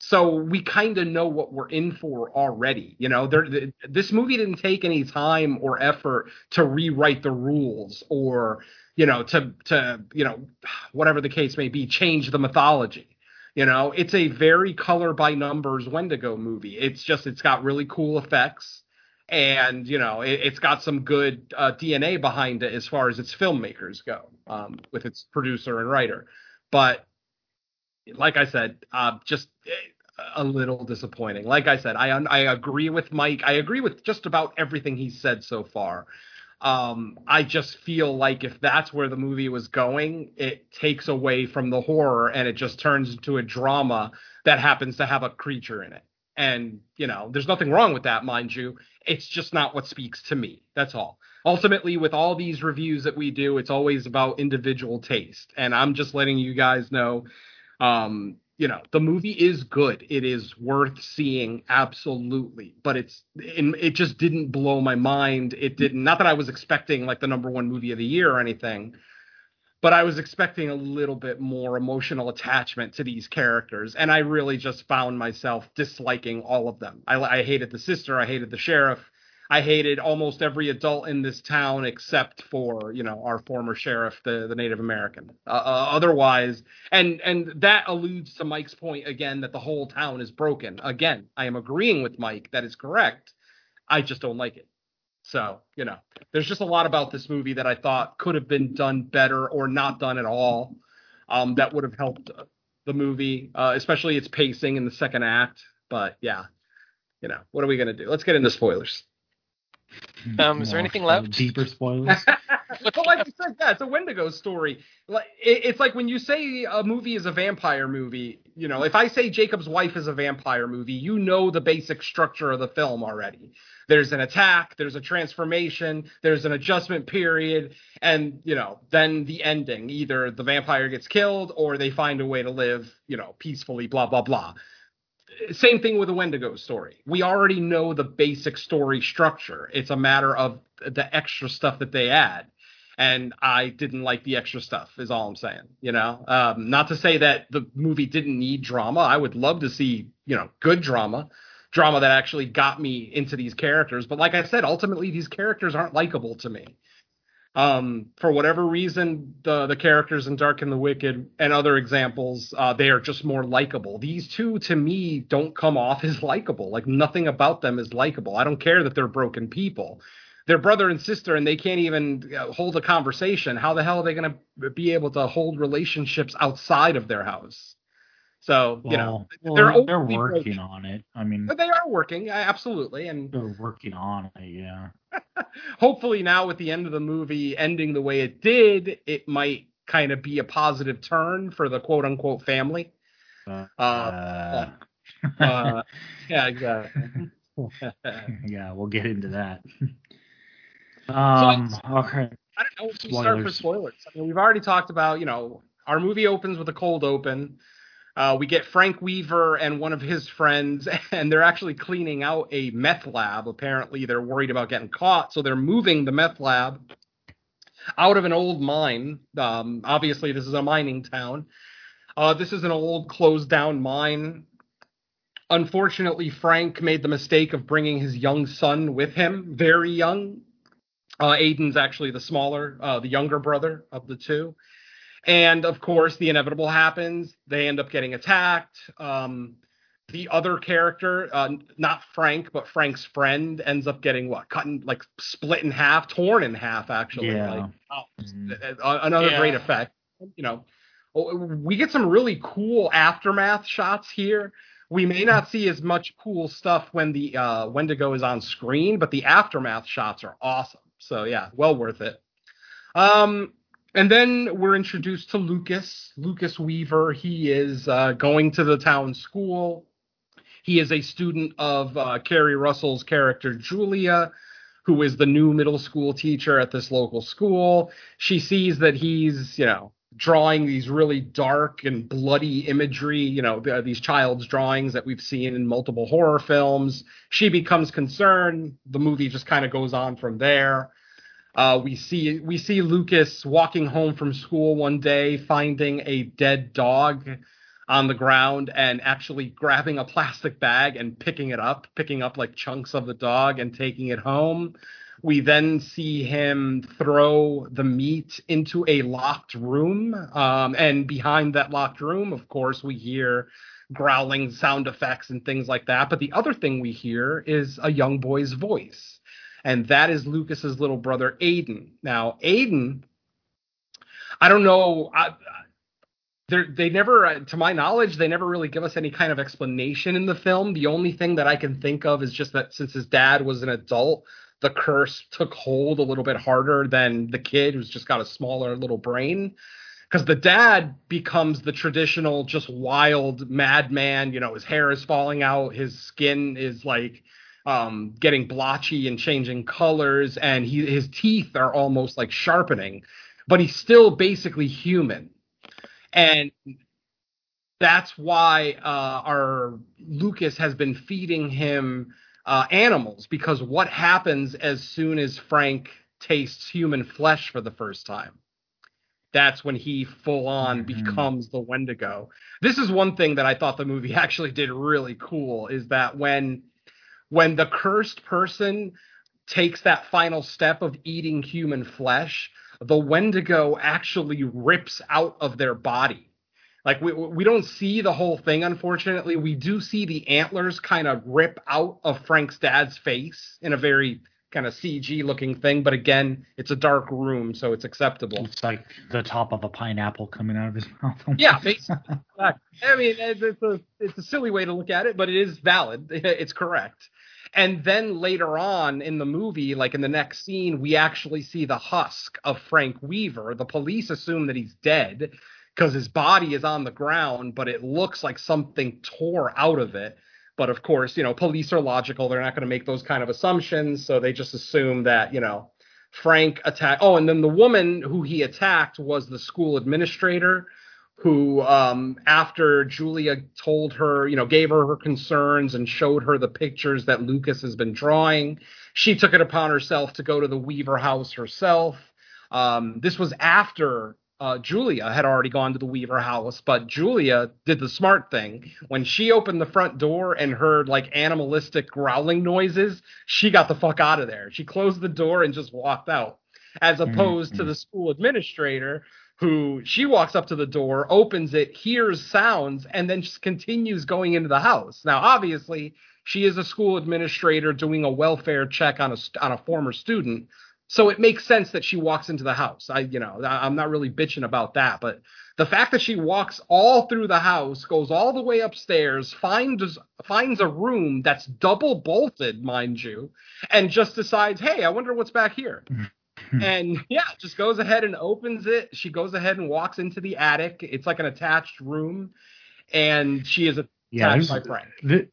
So we kind of know what we're in for already. You know, there, this movie didn't take any time or effort to rewrite the rules or, you know, to to you know, whatever the case may be, change the mythology. You know, it's a very color by numbers Wendigo movie. It's just it's got really cool effects, and you know, it, it's got some good uh, DNA behind it as far as its filmmakers go, um, with its producer and writer. But like I said, uh, just eh, a little disappointing. Like I said, I I agree with Mike. I agree with just about everything he's said so far. Um, I just feel like if that's where the movie was going, it takes away from the horror and it just turns into a drama that happens to have a creature in it. And, you know, there's nothing wrong with that, mind you. It's just not what speaks to me. That's all. Ultimately, with all these reviews that we do, it's always about individual taste. And I'm just letting you guys know um, you know, the movie is good. It is worth seeing, absolutely. But it's it just didn't blow my mind. It didn't. Not that I was expecting like the number one movie of the year or anything, but I was expecting a little bit more emotional attachment to these characters, and I really just found myself disliking all of them. I, I hated the sister. I hated the sheriff. I hated almost every adult in this town except for you know our former sheriff, the the Native American. Uh, uh, otherwise, and and that alludes to Mike's point again that the whole town is broken. Again, I am agreeing with Mike. That is correct. I just don't like it. So you know, there's just a lot about this movie that I thought could have been done better or not done at all. Um, that would have helped the movie, uh, especially its pacing in the second act. But yeah, you know, what are we gonna do? Let's get into spoilers. Um, is there anything left? Deeper spoilers. but like you said, yeah, it's a Wendigo story. Like it, it's like when you say a movie is a vampire movie. You know, if I say Jacob's Wife is a vampire movie, you know the basic structure of the film already. There's an attack, there's a transformation, there's an adjustment period, and you know, then the ending. Either the vampire gets killed or they find a way to live, you know, peacefully. Blah blah blah same thing with the Wendigo story. We already know the basic story structure. It's a matter of the extra stuff that they add. And I didn't like the extra stuff, is all I'm saying. You know, um, not to say that the movie didn't need drama. I would love to see, you know, good drama, drama that actually got me into these characters. But like I said, ultimately, these characters aren't likable to me. Um, for whatever reason, the the characters in Dark and the Wicked and other examples, uh, they are just more likable. These two, to me, don't come off as likable. Like nothing about them is likable. I don't care that they're broken people. They're brother and sister, and they can't even uh, hold a conversation. How the hell are they going to be able to hold relationships outside of their house? So you know, well, they're they're, they're working broken. on it. I mean, but they are working, uh, absolutely, and they're working on it. Yeah. hopefully now with the end of the movie ending the way it did, it might kind of be a positive turn for the quote unquote family. Uh, Uh, Uh, yeah, exactly. yeah, we'll get into that. Um. Okay. I don't know if we start for Spoilers. spoilers. I mean, we've already talked about, you know, our movie opens with a cold open. Uh, we get Frank Weaver and one of his friends, and they're actually cleaning out a meth lab. Apparently, they're worried about getting caught, so they're moving the meth lab out of an old mine. Um, obviously, this is a mining town. Uh, this is an old, closed down mine. Unfortunately, Frank made the mistake of bringing his young son with him, very young. Uh, Aiden's actually the smaller, uh, the younger brother of the two. And of course, the inevitable happens. They end up getting attacked. Um, the other character, uh, not Frank, but Frank's friend, ends up getting what? Cut in, like split in half, torn in half, actually. Yeah. Like, oh, Mhm. uh, another Yeah. great effect. You know, Oh, we get some really cool aftermath shots here. We may not see as much cool stuff when the uh, Wendigo is on screen, but the aftermath shots are awesome. So yeah, well worth it. Um, and then we're introduced to Lucas, Lucas Weaver. He is uh, going to the town school. He is a student of uh, Keri Russell's character Julia, who is the new middle school teacher at this local school. She sees that he's, you know, drawing these really dark and bloody imagery, you know, these child's drawings that we've seen in multiple horror films. She becomes concerned. The movie just kind of goes on from there. Uh, we see we see Lucas walking home from school one day, finding a dead dog on the ground, and actually grabbing a plastic bag and picking it up, picking up like chunks of the dog and taking it home. We then see him throw the meat into a locked room, um, and behind that locked room, of course, we hear growling sound effects and things like that. But the other thing we hear is a young boy's voice and that is Lucas's little brother Aiden. Now, Aiden, I don't know. I, they never, to my knowledge, they never really give us any kind of explanation in the film. The only thing that I can think of is just that since his dad was an adult, the curse took hold a little bit harder than the kid who's just got a smaller little brain. Because the dad becomes the traditional, just wild madman. You know, his hair is falling out, his skin is like um, getting blotchy and changing colors, and he, his teeth are almost like sharpening, but he's still basically human. And that's why uh, our Lucas has been feeding him uh, animals because what happens as soon as Frank tastes human flesh for the first time? That's when he full on mm-hmm. becomes the Wendigo. This is one thing that I thought the movie actually did really cool is that when when the cursed person takes that final step of eating human flesh, the Wendigo actually rips out of their body. Like we we don't see the whole thing, unfortunately. We do see the antlers kind of rip out of Frank's dad's face in a very kind of CG looking thing, but again, it's a dark room, so it's acceptable. It's like the top of a pineapple coming out of his mouth. yeah. I mean, it's a it's a silly way to look at it, but it is valid. It's correct. And then later on in the movie, like in the next scene, we actually see the husk of Frank Weaver. The police assume that he's dead because his body is on the ground, but it looks like something tore out of it. But of course, you know, police are logical. They're not going to make those kind of assumptions. So they just assume that, you know, Frank attacked. Oh, and then the woman who he attacked was the school administrator who um, after Julia told her, you know, gave her her concerns and showed her the pictures that Lucas has been drawing, she took it upon herself to go to the Weaver house herself. Um, this was after uh, Julia had already gone to the Weaver house, but Julia did the smart thing. When she opened the front door and heard like animalistic growling noises, she got the fuck out of there. She closed the door and just walked out. As opposed mm-hmm. to the school administrator who she walks up to the door, opens it, hears sounds, and then just continues going into the house. Now, obviously, she is a school administrator doing a welfare check on a on a former student, so it makes sense that she walks into the house. I, you know, I'm not really bitching about that, but the fact that she walks all through the house, goes all the way upstairs, finds finds a room that's double bolted, mind you, and just decides, hey, I wonder what's back here. And yeah, just goes ahead and opens it. She goes ahead and walks into the attic. It's like an attached room, and she is attacked yeah, by Frank. The,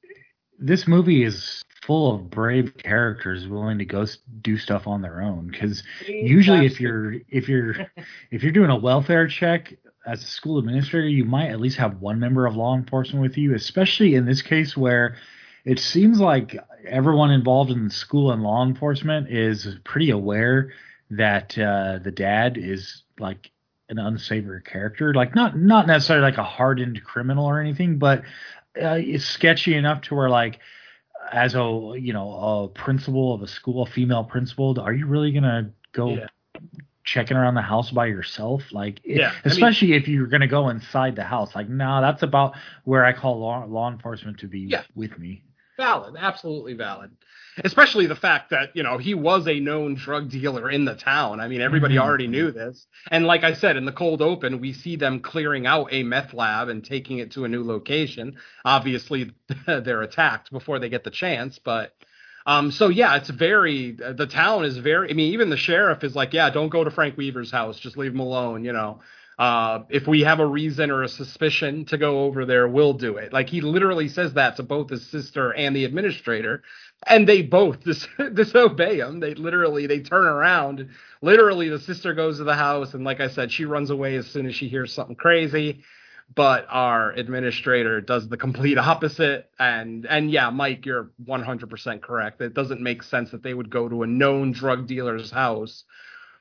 this movie is full of brave characters willing to go do stuff on their own. Because usually, if you're if you're if you're doing a welfare check as a school administrator, you might at least have one member of law enforcement with you. Especially in this case where it seems like everyone involved in the school and law enforcement is pretty aware that uh, the dad is like an unsavory character, like not not necessarily like a hardened criminal or anything, but uh, it's sketchy enough to where like as a you know a principal of a school, a female principal, are you really gonna go yeah. checking around the house by yourself? Like, yeah, especially I mean, if you're gonna go inside the house. Like, no, nah, that's about where I call law law enforcement to be yeah. with me. Valid, absolutely valid especially the fact that you know he was a known drug dealer in the town. I mean, everybody mm-hmm. already knew this. And like I said, in the cold open, we see them clearing out a meth lab and taking it to a new location. Obviously, they're attacked before they get the chance, but Um, so yeah, it's very the town is very. I mean, even the sheriff is like, yeah, don't go to Frank Weaver's house, just leave him alone. You know, uh, if we have a reason or a suspicion to go over there, we'll do it. Like he literally says that to both his sister and the administrator, and they both dis- disobey him. They literally they turn around. Literally, the sister goes to the house, and like I said, she runs away as soon as she hears something crazy but our administrator does the complete opposite and and yeah mike you're 100% correct it doesn't make sense that they would go to a known drug dealer's house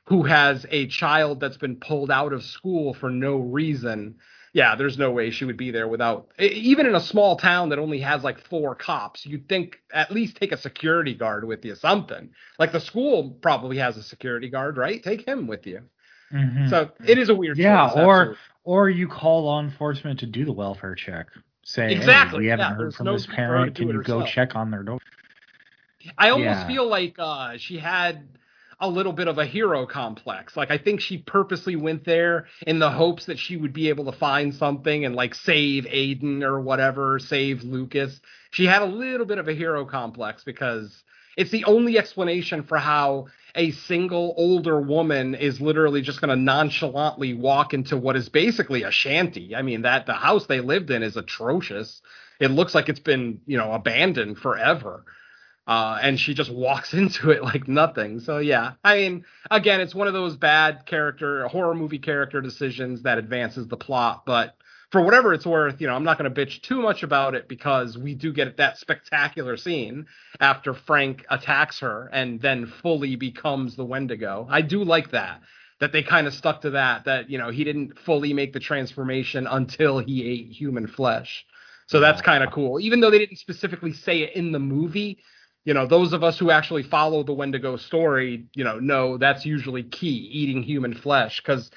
who has a child that's been pulled out of school for no reason yeah there's no way she would be there without even in a small town that only has like four cops you'd think at least take a security guard with you something like the school probably has a security guard right take him with you Mhm. so it is a weird yeah, choice, or absolutely. or you call law enforcement to do the welfare check. Say, hey, Exactly, we haven't yeah, heard from no this need for her to parent. Can you go check on their door? I almost Yeah. feel like uh, she had a little bit of a hero complex. Like I think she purposely went there in the hopes that she would be able to find something and like save Aiden or whatever, save Lucas. She had a little bit of a hero complex because it's the only explanation for how a single older woman is literally just going to nonchalantly walk into what is basically a shanty. I mean that the house they lived in is atrocious. It looks like it's been, you know, abandoned forever uh, and she just walks into it like nothing. So yeah, I mean, again, it's one of those bad character horror movie character decisions that advances the plot, but for whatever it's worth, you know, I'm not going to bitch too much about it because we do get that spectacular scene after Frank attacks her and then fully becomes the Wendigo. I do like that. That they kind of stuck to that, that, you know, he didn't fully make the transformation until he ate human flesh. So that's kind of cool. Even though they didn't specifically say it in the movie, you know, those of us who actually follow the Wendigo story, you know, know that's usually key, eating human flesh. Because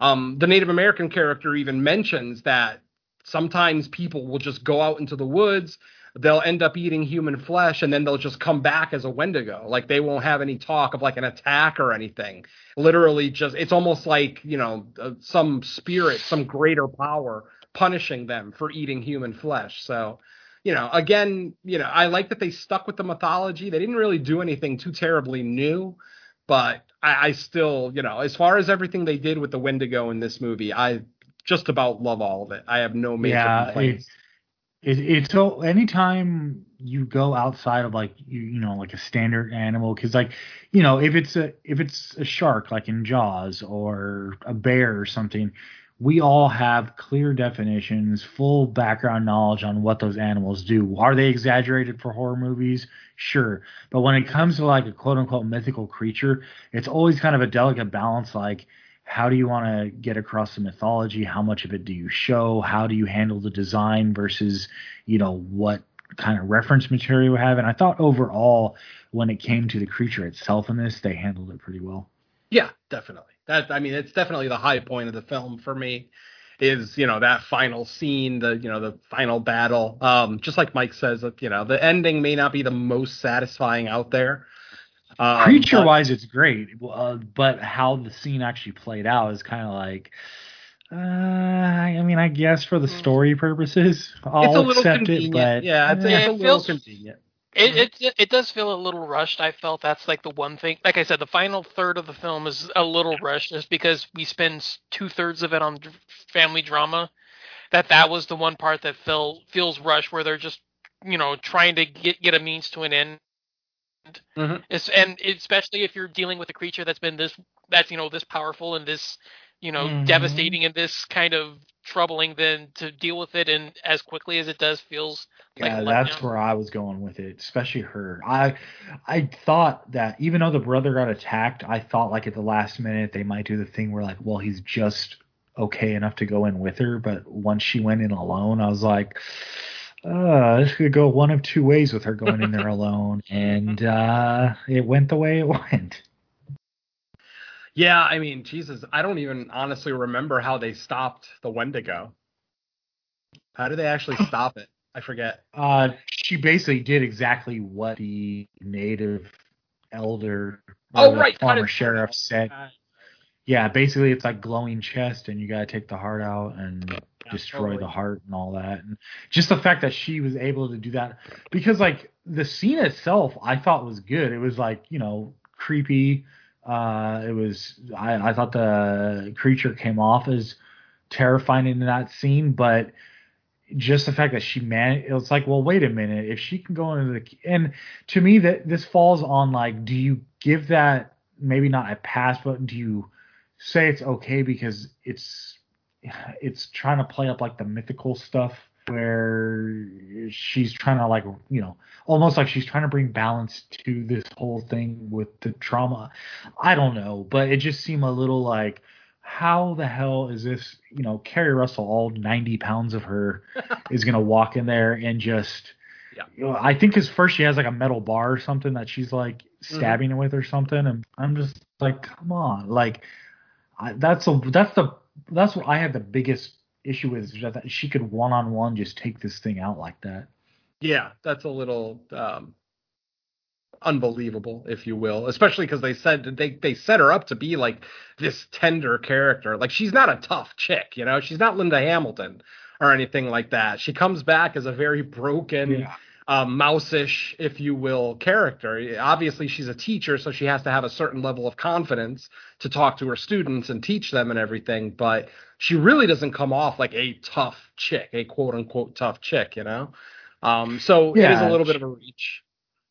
um, the Native American character even mentions that sometimes people will just go out into the woods, they'll end up eating human flesh, and then they'll just come back as a Wendigo. Like they won't have any talk of like an attack or anything. Literally, just it's almost like you know uh, some spirit, some greater power punishing them for eating human flesh. So you know, again, you know, I like that they stuck with the mythology. They didn't really do anything too terribly new, but I, I still, you know, as far as everything they did with the Wendigo in this movie, I just about love all of it. I have no major yeah, complaints. it's it, it's so anytime you go outside of like you you know like a standard animal because like you know if it's a if it's a shark like in Jaws or a bear or something we all have clear definitions, full background knowledge on what those animals do. Are they exaggerated for horror movies? Sure. But when it comes to like a quote unquote mythical creature, it's always kind of a delicate balance like how do you want to get across the mythology? How much of it do you show? How do you handle the design versus, you know, what kind of reference material you have? And I thought overall, when it came to the creature itself in this, they handled it pretty well. Yeah, definitely. That I mean, it's definitely the high point of the film for me. Is you know that final scene, the you know the final battle. Um, just like Mike says, you know the ending may not be the most satisfying out there. Um, creature wise, it's great, uh, but how the scene actually played out is kind of like. Uh, I mean, I guess for the story purposes, I'll it's a little accept convenient. it. But yeah, it's, Yeah, it's a it little feels- convenient. It, it it does feel a little rushed. I felt that's like the one thing. Like I said, the final third of the film is a little rushed, just because we spend two thirds of it on family drama. That that was the one part that felt feels rushed, where they're just you know trying to get get a means to an end. Mhm. It's, and especially if you're dealing with a creature that's been this that's you know this powerful and this you know Mhm. devastating and this kind of troubling, then to deal with it and as quickly as it does feels like yeah, that's where I was going with it, especially her. I I thought that even though the brother got attacked, I thought like at the last minute they might do the thing where like, well, he's just okay enough to go in with her, but once she went in alone, I was like, uh, this could go one of two ways with her going in there alone, and uh, it went the way it went. Yeah, I mean, Jesus, I don't even honestly remember how they stopped the Wendigo. How did they actually stop it? I forget. Uh, she basically did exactly what the native elder, Oh, right, former sheriff said. Uh, Yeah, basically it's like glowing chest, and you gotta take the heart out, and destroy totally. the heart and all that, and just the fact that she was able to do that because like the scene itself, I thought was good. It was like you know creepy. Uh, it was I, I thought the creature came off as terrifying in that scene, but just the fact that she man it's like well wait a minute. If she can go into the and to me that this falls on like do you give that maybe not a pass but do you say it's okay because it's it's trying to play up like the mythical stuff where she's trying to like you know almost like she's trying to bring balance to this whole thing with the trauma i don't know but it just seemed a little like how the hell is this you know Keri Russell all 90 pounds of her is gonna walk in there and just Yeah. you know, i think because first she has like a metal bar or something that she's like mm-hmm. stabbing it with or something and i'm just like come on like I, that's a that's the that's what i had the biggest issue with is that she could one-on-one just take this thing out like that Yeah, that's a little um, unbelievable, if you will. Especially because they said they they set her up to be like this tender character. Like she's not a tough chick, you know. She's not Linda Hamilton or anything like that. She comes back as a very broken, um, mouseish, if you will, character. Obviously, she's a teacher, so she has to have a certain level of confidence to talk to her students and teach them and everything. But she really doesn't come off like a tough chick, a quote unquote tough chick, you know. Um, so it is a little bit of a reach.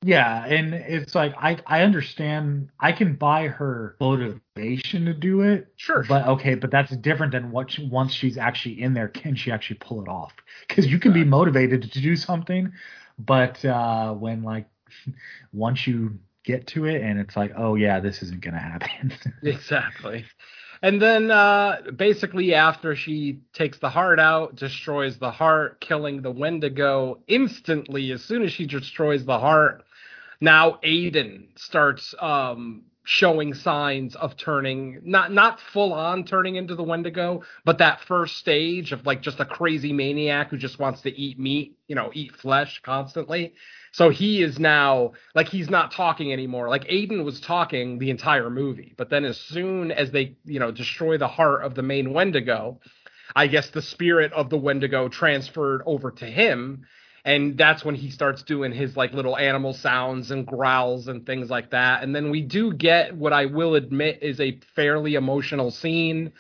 Yeah, and it's like I I understand I can buy her motivation to do it. Sure. But okay, but that's different than what she, once she's actually in there, can she actually pull it off? Because you can be motivated to do something, but uh, when like once you get to it and it's like, oh yeah, this isn't gonna happen. exactly. And then uh, basically after she takes the heart out, destroys the heart, killing the Wendigo instantly as soon as she destroys the heart. Now Aiden starts um, showing signs of turning not not full on turning into the Wendigo, but that first stage of like just a crazy maniac who just wants to eat meat, you know, eat flesh constantly. So he is now like he's not talking anymore. Like Aiden was talking the entire movie, but then as soon as they, you know, destroy the heart of the main Wendigo, I guess the spirit of the Wendigo transferred over to him, and that's when he starts doing his like little animal sounds and growls and things like that. And then we do get what I will admit is a fairly emotional scene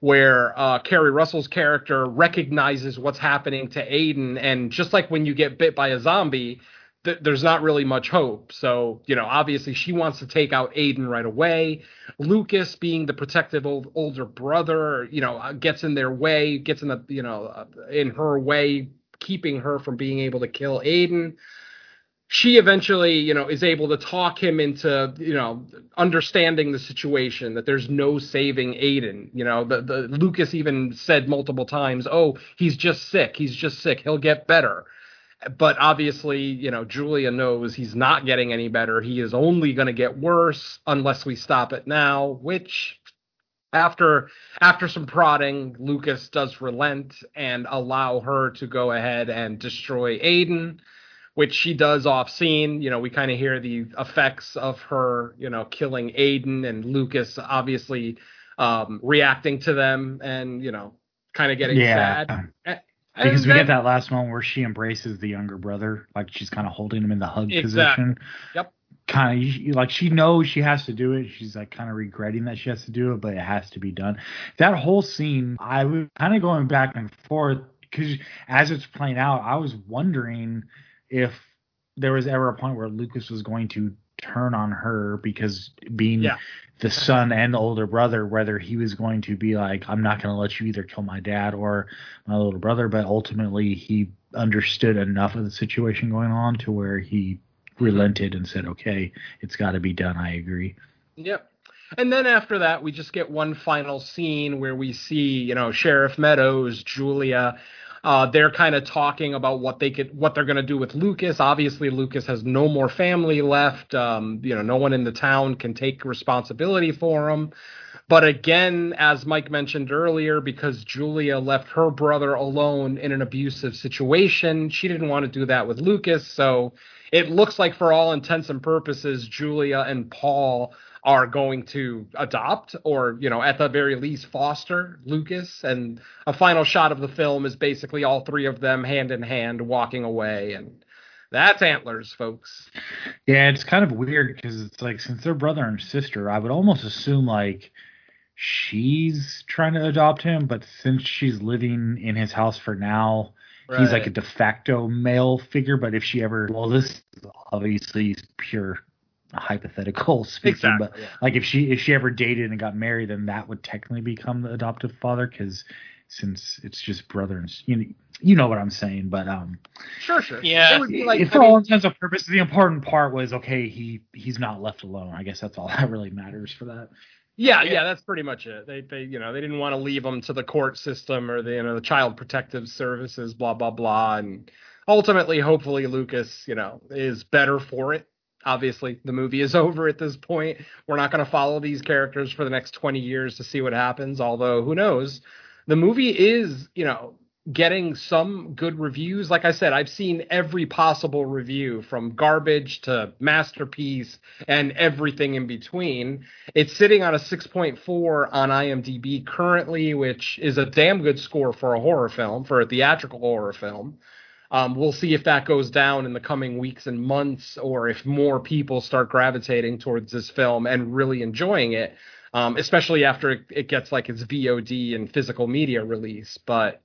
where uh, Keri Russell's character recognizes what's happening to Aiden, and just like when you get bit by a zombie, th- there's not really much hope. So, you know, obviously she wants to take out Aiden right away. Lucas, being the protective old, older brother, you know, uh, gets in their way, gets in the, you know, uh, in her way, keeping her from being able to kill Aiden. She eventually, you know, is able to talk him into, you know, understanding the situation that there's no saving Aiden. You know, the, the Lucas even said multiple times, "Oh, he's just sick. He's just sick. He'll get better." But obviously, you know, Julia knows he's not getting any better. He is only going to get worse unless we stop it now, which after after some prodding, Lucas does relent and allow her to go ahead and destroy Aiden, which she does off scene. You know, we kind of hear the effects of her, you know, killing Aiden and Lucas obviously um, reacting to them and, you know, kind of getting Yeah. sad. Because we get that last moment where she embraces the younger brother, like she's kind of holding him in the hug Exactly. position. Yep. Kind of like she knows she has to do it. She's like kind of regretting that she has to do it, but it has to be done. That whole scene, I was kind of going back and forth because as it's playing out, I was wondering if there was ever a point where Lucas was going to turn on her because being Yeah. the son and the older brother, whether he was going to be like, I'm not going to let you either kill my dad or my little brother, but ultimately he understood enough of the situation going on to where he mm-hmm. relented and said, okay, it's got to be done. I agree. Yep. And then after that, we just get one final scene where we see, you know, Sheriff Meadows, Julia. Uh, they're kind of talking about what they could, what they're going to do with Lucas. Obviously, Lucas has no more family left. Um, you know, no one in the town can take responsibility for him. But again, as Mike mentioned earlier, because Julia left her brother alone in an abusive situation, she didn't want to do that with Lucas. So it looks like, for all intents and purposes, Julia and Paul are going to adopt or you know at the very least foster lucas. And a final shot of the film is basically all three of them hand in hand walking away. And that's antlers folks. Yeah, it's kind of weird because it's like since they're brother and sister, I would almost assume like she's trying to adopt him, but since she's living in his house for now, he's like a de facto male figure. But if she ever, well, this obviously is pure hypothetical speaking, exactly but yeah. like if she if she ever dated and got married, then that would technically become the adoptive father because since it's just brother and you know, you know what I'm saying, but um. sure sure Yeah. it would be like If I for mean, all intents and purposes, the important part was okay. He he's not left alone. I guess that's all that really matters for that. Yeah, Yeah. yeah, that's pretty much it. They they you know, they didn't want to leave them to the court system or the you know, the child protective services blah blah blah and ultimately hopefully Lucas, you know, is better for it. Obviously, the movie is over at this point. We're not going to follow these characters for the next 20 years to see what happens, although who knows. The movie is, you know, getting some good reviews. Like I said, I've seen every possible review from garbage to masterpiece and everything in between. It's sitting on a 6.4 on IMDb currently, which is a damn good score for a horror film, for a theatrical horror film. Um, we'll see if that goes down in the coming weeks and months, or if more people start gravitating towards this film and really enjoying it, um, especially after it, it gets like its VOD and physical media release. But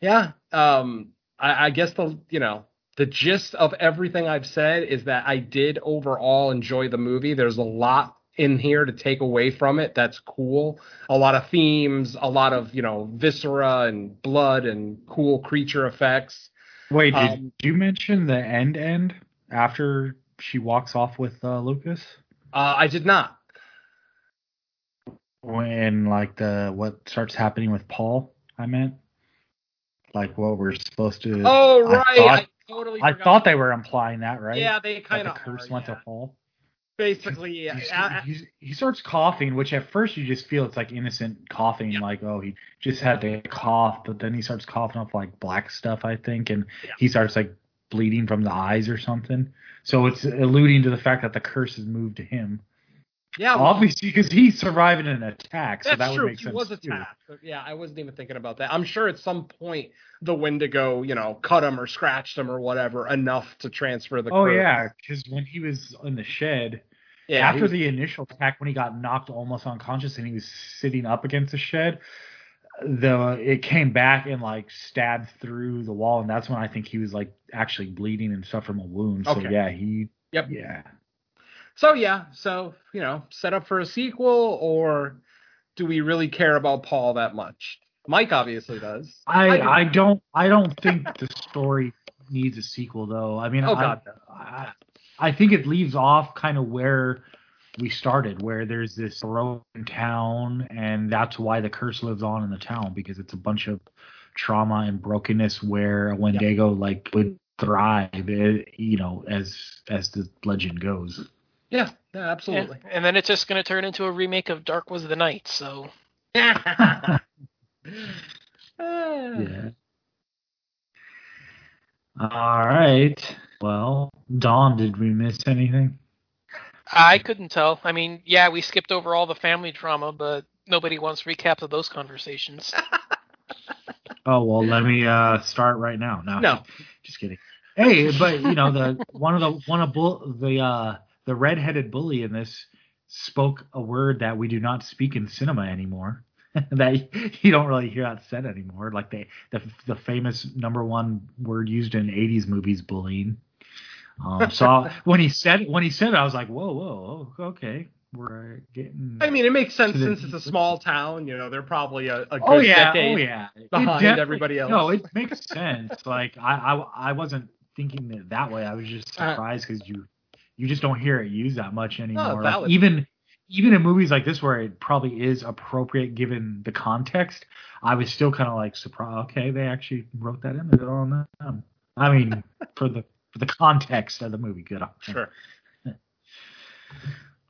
yeah, um, I, I guess the you know the gist of everything I've said is that I did overall enjoy the movie. There's a lot in here to take away from it that's cool. A lot of themes, a lot of, you know, viscera and blood and cool creature effects. Wait, did Um, you mention the end end after she walks off with uh, Lucas? Uh, I did not. When like the what starts happening with Paul? I meant like what we're supposed to. Oh, right. I, thought- totally I thought they were implying that, right? Yeah, they kind the of curse are, went yeah. to Paul. Basically, yeah. He's- I- I- he starts coughing, which at first you just feel it's like innocent coughing, Yeah. like oh he just had to cough, but then he starts coughing up like black stuff, I think, and Yeah. he starts like bleeding from the eyes or something. So it's alluding to the fact that the curse has moved to him, yeah, well, obviously because he's surviving an attack. So That's that would true. make he sense was attacked. Yeah, I wasn't even thinking about that. I'm sure at some point the Wendigo, you know, cut him or scratched him or whatever enough to transfer the. Oh curse. yeah, because when he was in the shed, yeah. after was- the initial attack, when he got knocked almost unconscious and he was sitting up against the shed, the it came back and like stabbed through the wall, and that's when I think he was like actually bleeding and stuff from a wound. So Okay. yeah, he. Yep. Yeah. So yeah, so you know, set up for a sequel, or do we really care about Paul that much? Mike obviously does. I I do. I don't I don't think the story needs a sequel though. I mean, Oh, I, God, no. I I think it leaves off kind of where we started, where there's this broken town, and that's why the curse lives on in the town because it's a bunch of trauma and brokenness where a Wendigo like would thrive, eh, you know, as as the legend goes. Yeah, yeah, Yeah. absolutely. And then it's just going to turn into a remake of Dark Was the Night. So Yeah. Yeah. All right. Well, Don, did we miss anything? I couldn't tell. I mean, yeah, we skipped over all the family drama, but nobody wants recaps of those conversations. Oh well, let me uh start right now. No, No. just kidding. Hey, but you know the one of the one of bull, the uh the redheaded bully in this spoke a word that we do not speak in cinema anymore. that you don't really hear that said anymore. Like the the the famous number one word used in '80s movies, bullying. Um, so I- when he said when he said it, I was like, whoa, whoa, oh, okay, we're getting. I mean, it makes sense since it's a small town. You know, they're probably a, a good oh yeah, decade. oh yeah, behind everybody else. No, it makes sense. Like I, I, I wasn't thinking it that way. I was just Uh, surprised because you, you just don't hear it used that much anymore. Like, even, even in movies like this where it probably is appropriate given the context, I was still kind of like surprised. Okay, they actually wrote that in there on them. I mean, for the the context of the movie, good. on them. Sure.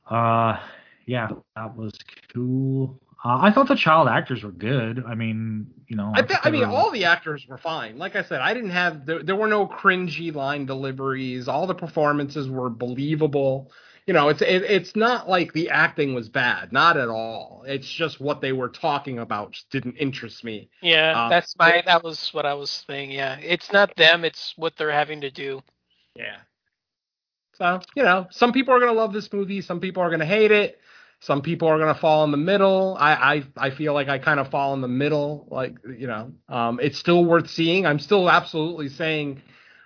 Uh, yeah, that was cool. Uh, I thought the child actors were good. I mean, you know, I, th- I mean, were- all the actors were fine. Like I said, I didn't have there, there were no cringy line deliveries. All the performances were believable. you know, it's it, it's not like the acting was bad, not at all. It's just what they were talking about just didn't interest me. Yeah, Uh, that's my that was what I was saying. Yeah, it's not them; it's what they're having to do. Yeah. So, you know, some people are going to love this movie, some people are going to hate it. Some people are going to fall in the middle. I, I I feel like I kind of fall in the middle. Like you know, um, it's still worth seeing. I'm still absolutely saying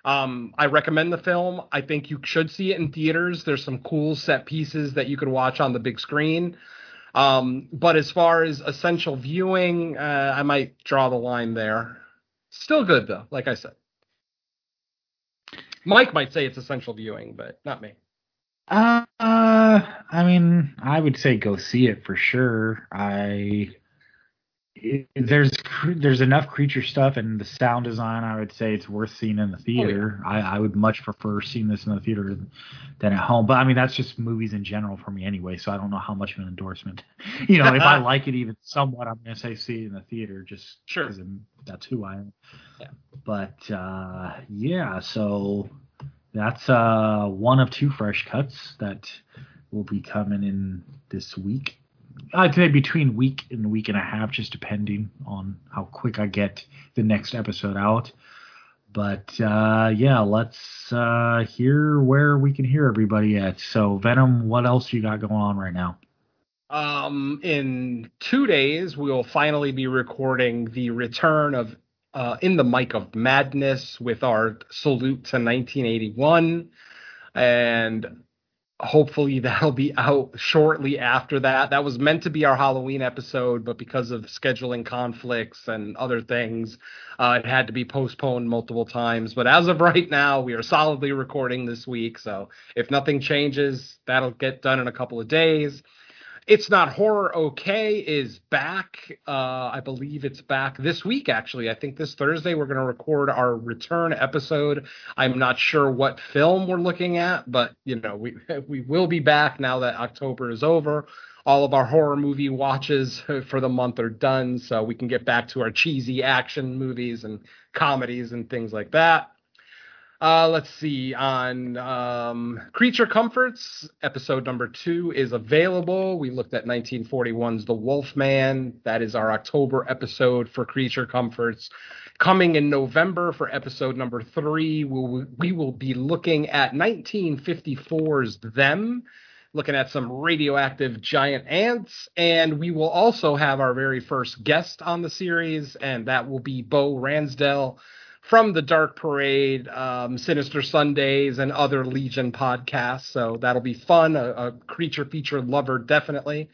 um, I recommend the film. I think you should see it in theaters. There's some cool set pieces that you can watch on the big screen. Um, but as far as essential viewing, uh, I might draw the line there. Still good though, like I said. Mike might say it's essential viewing, but not me. Uh, I mean, I would say go see it for sure. I it, there's there's enough creature stuff and the sound design. I would say it's worth seeing in the theater. I, I would much prefer seeing this in the theater than at home. But I mean, that's just movies in general for me anyway. So I don't know how much of an endorsement. You know, if I like it even somewhat, I'm gonna say see it in the theater just Sure. because that's who I am. Yeah. But uh, yeah, so that's uh, one of two fresh cuts that will be coming in this week. I'd say between week and week and a half, just depending on how quick I get the next episode out. But uh, yeah, let's uh, hear where we can hear everybody at. So Venom, what else you got going on right now? Um, in two days, we will finally be recording the return of uh, In the Mic of Madness with our salute to 1981. And hopefully that'll be out shortly after that. That was meant to be our Halloween episode, but because of scheduling conflicts and other things, uh, it had to be postponed multiple times. But as of right now, we are solidly recording this week. So if nothing changes, that'll get done in a couple of days. It's Not Horror Okay is back. Uh, I believe it's back this week, actually. I think this Thursday we're going to record our return episode. I'm not sure what film we're looking at, but, you know, we, we will be back now that October is over. All of our horror movie watches for the month are done, so we can get back to our cheesy action movies and comedies and things like that. Uh, let's see. On um, Creature Comforts, episode number two is available. We looked at 1941's The Wolfman. That is our October episode for Creature Comforts. Coming in November for episode number three, we'll, we will be looking at 1954's Them, looking at some radioactive giant ants. And we will also have our very first guest on the series, and that will be Bo Ransdell from the Dark Parade, um, Sinister Sundays, and other Legion podcasts. So that'll be fun. A, a creature feature lover, definitely.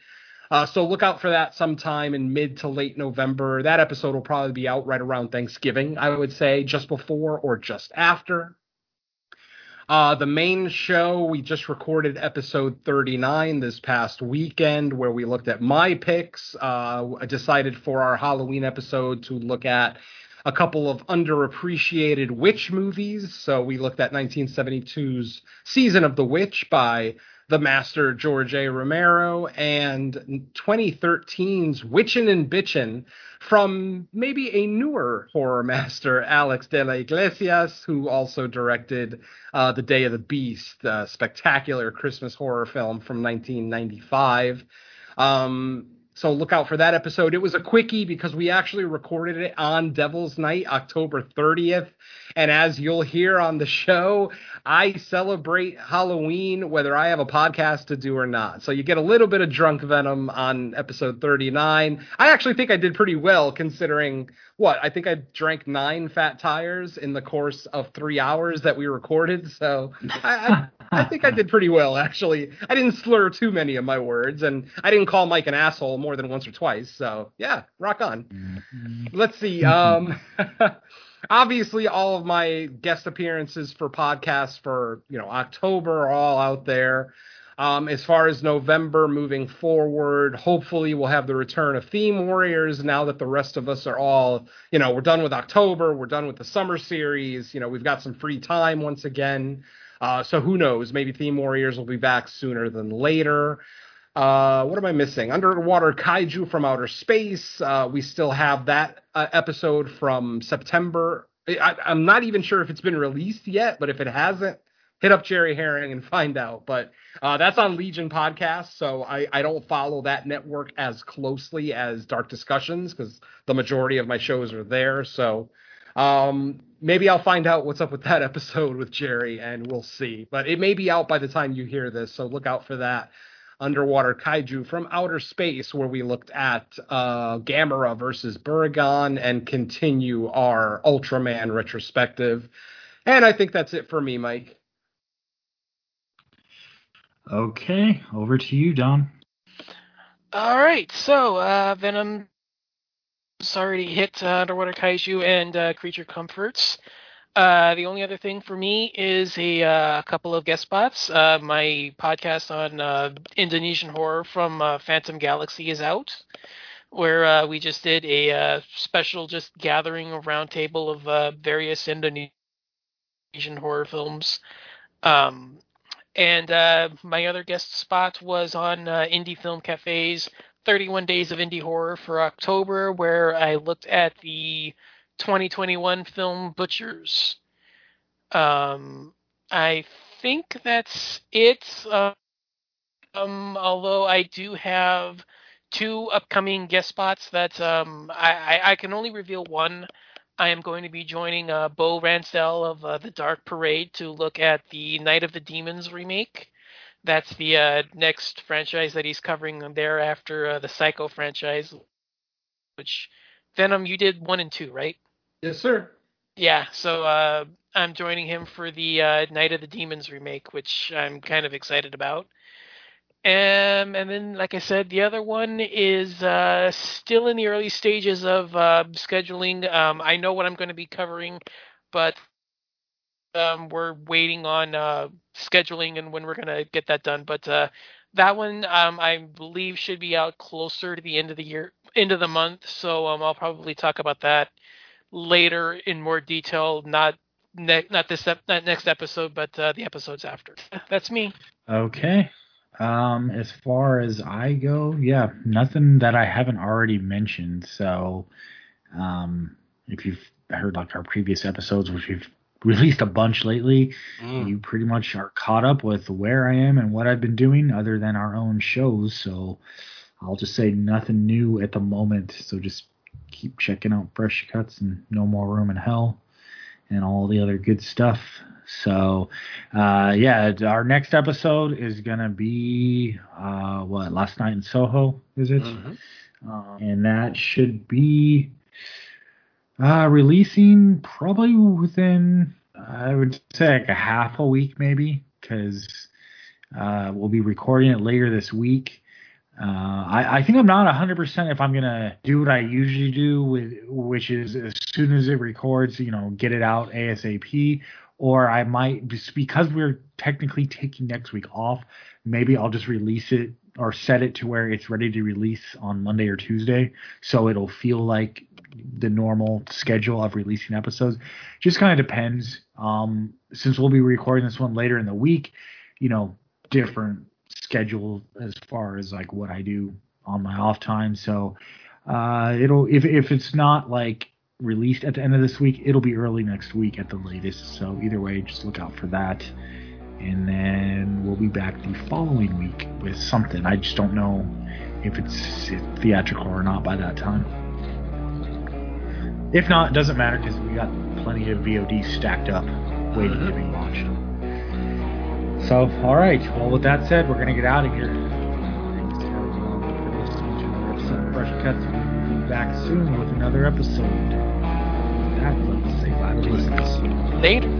Uh, so look out for that sometime in mid to late November. That episode will probably be out right around Thanksgiving, I would say, just before or just after. Uh, the main show, we just recorded episode 39 this past weekend where we looked at my picks. Uh, I decided for our Halloween episode to look at a couple of underappreciated witch movies. So we looked at 1972's Season of the Witch by the master George A. Romero and 2013's Witchin' and Bitchin' from maybe a newer horror master, Alex de la Iglesias, who also directed uh, The Day of the Beast, a spectacular Christmas horror film from 1995. Um, so look out for that episode. It was a quickie because we actually recorded it on Devil's Night, October 30th. And as you'll hear on the show, I celebrate Halloween whether I have a podcast to do or not. So you get a little bit of drunk venom on episode 39. I actually think I did pretty well considering what? I think I drank nine fat tires in the course of three hours that we recorded. So I, I, I think I did pretty well, actually. I didn't slur too many of my words, and I didn't call Mike an asshole more than once or twice. So yeah, rock on. Let's see. Um, obviously, all of my guest appearances for podcasts for you know October are all out there. Um, as far as November moving forward, hopefully we'll have the return of Theme Warriors now that the rest of us are all, you know, we're done with October, we're done with the summer series, you know, we've got some free time once again. Uh, so who knows? Maybe Theme Warriors will be back sooner than later. Uh, what am I missing? Underwater Kaiju from Outer Space. Uh, we still have that uh, episode from September. I, I'm not even sure if it's been released yet, but if it hasn't, hit up Jerry Herring and find out. But uh, that's on Legion podcast, so I, I don't follow that network as closely as Dark Discussions because the majority of my shows are there. So um, maybe I'll find out what's up with that episode with Jerry, and we'll see. But it may be out by the time you hear this, so look out for that. Underwater Kaiju from Outer Space, where we looked at uh, Gamera versus Barugon and continue our Ultraman retrospective. And I think that's it for me, Mike. Okay, over to you, Don. All right, so uh, Venom already hit uh, Underwater Kaiju and uh, Creature Comforts. Uh, the only other thing for me is a uh, couple of guest spots. Uh, my podcast on uh, Indonesian horror from uh, Phantom Galaxy is out, where we just did a special just gathering a roundtable of various Indonesian horror films. Um, and my other guest spot was on Indie Film Cafe's 31 Days of Indie Horror for October, where I looked at the 2021 film Butchers. Um, I think that's it. Uh, um, although I do have two upcoming guest spots that um, I, I, can only reveal one. I am going to be joining uh, Bo Ransdell of uh, the Dark Parade to look at the Night of the Demons remake. That's the uh, next franchise that he's covering there after uh, the Psycho franchise, which Venom you did one and two, right? Yes, sir. Yeah, so uh, I'm joining him for the uh, Night of the Demons remake, which I'm kind of excited about. Um, and then, like I said, the other one is uh, still in the early stages of uh, scheduling. Um, I know what I'm going to be covering, but um, we're waiting on uh, scheduling and when we're going to get that done. But uh, that one, um, I believe, should be out closer to the end of the year, end of the month. So um, I'll probably talk about that later in more detail. Not ne- not this ep- not next episode, but uh, the episodes after. That's me. Okay. Um, as far as I go, yeah, nothing that I haven't already mentioned. So, um, if you've heard like our previous episodes, which we've released a bunch lately, Mm. you pretty much are caught up with where I am and what I've been doing other than our own shows. So, I'll just say nothing new at the moment. So just keep checking out Fresh Cuts and No More Room in Hell and all the other good stuff. So, uh, yeah, our next episode is gonna be uh, what Last Night in Soho, is it? Mhm. Uh, and that should be uh, releasing probably within I would say like a half a week maybe because uh, we'll be recording it later this week. Uh, I, I think I'm not 100% if I'm gonna do what I usually do with which is as soon as it records, you know, get it out ASAP. Or I might just because we're technically taking next week off, maybe I'll just release it or set it to where it's ready to release on Monday or Tuesday, so it'll feel like the normal schedule of releasing episodes. Just kind of depends. Um, since we'll be recording this one later in the week, you know, different schedule as far as like what I do on my off time. So uh, it'll if if it's not like released at the end of this week, it'll be early next week at the latest. So either way, just look out for that. And then we'll be back the following week with something. I just don't know if it's theatrical or not by that time. If not, it doesn't matter because we got plenty of VOD stacked up waiting to be watched. So, all right. Well, with that said, we're gonna get out of here. Thanks everyone for listening to another episode of Fresh Cuts. We'll be back soon with another episode. With that, let's say bye to listeners. Later.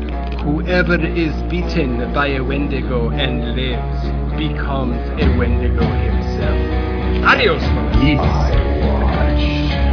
Whoever is beaten by a Wendigo and lives becomes a Wendigo himself. Adios, folks. Peace.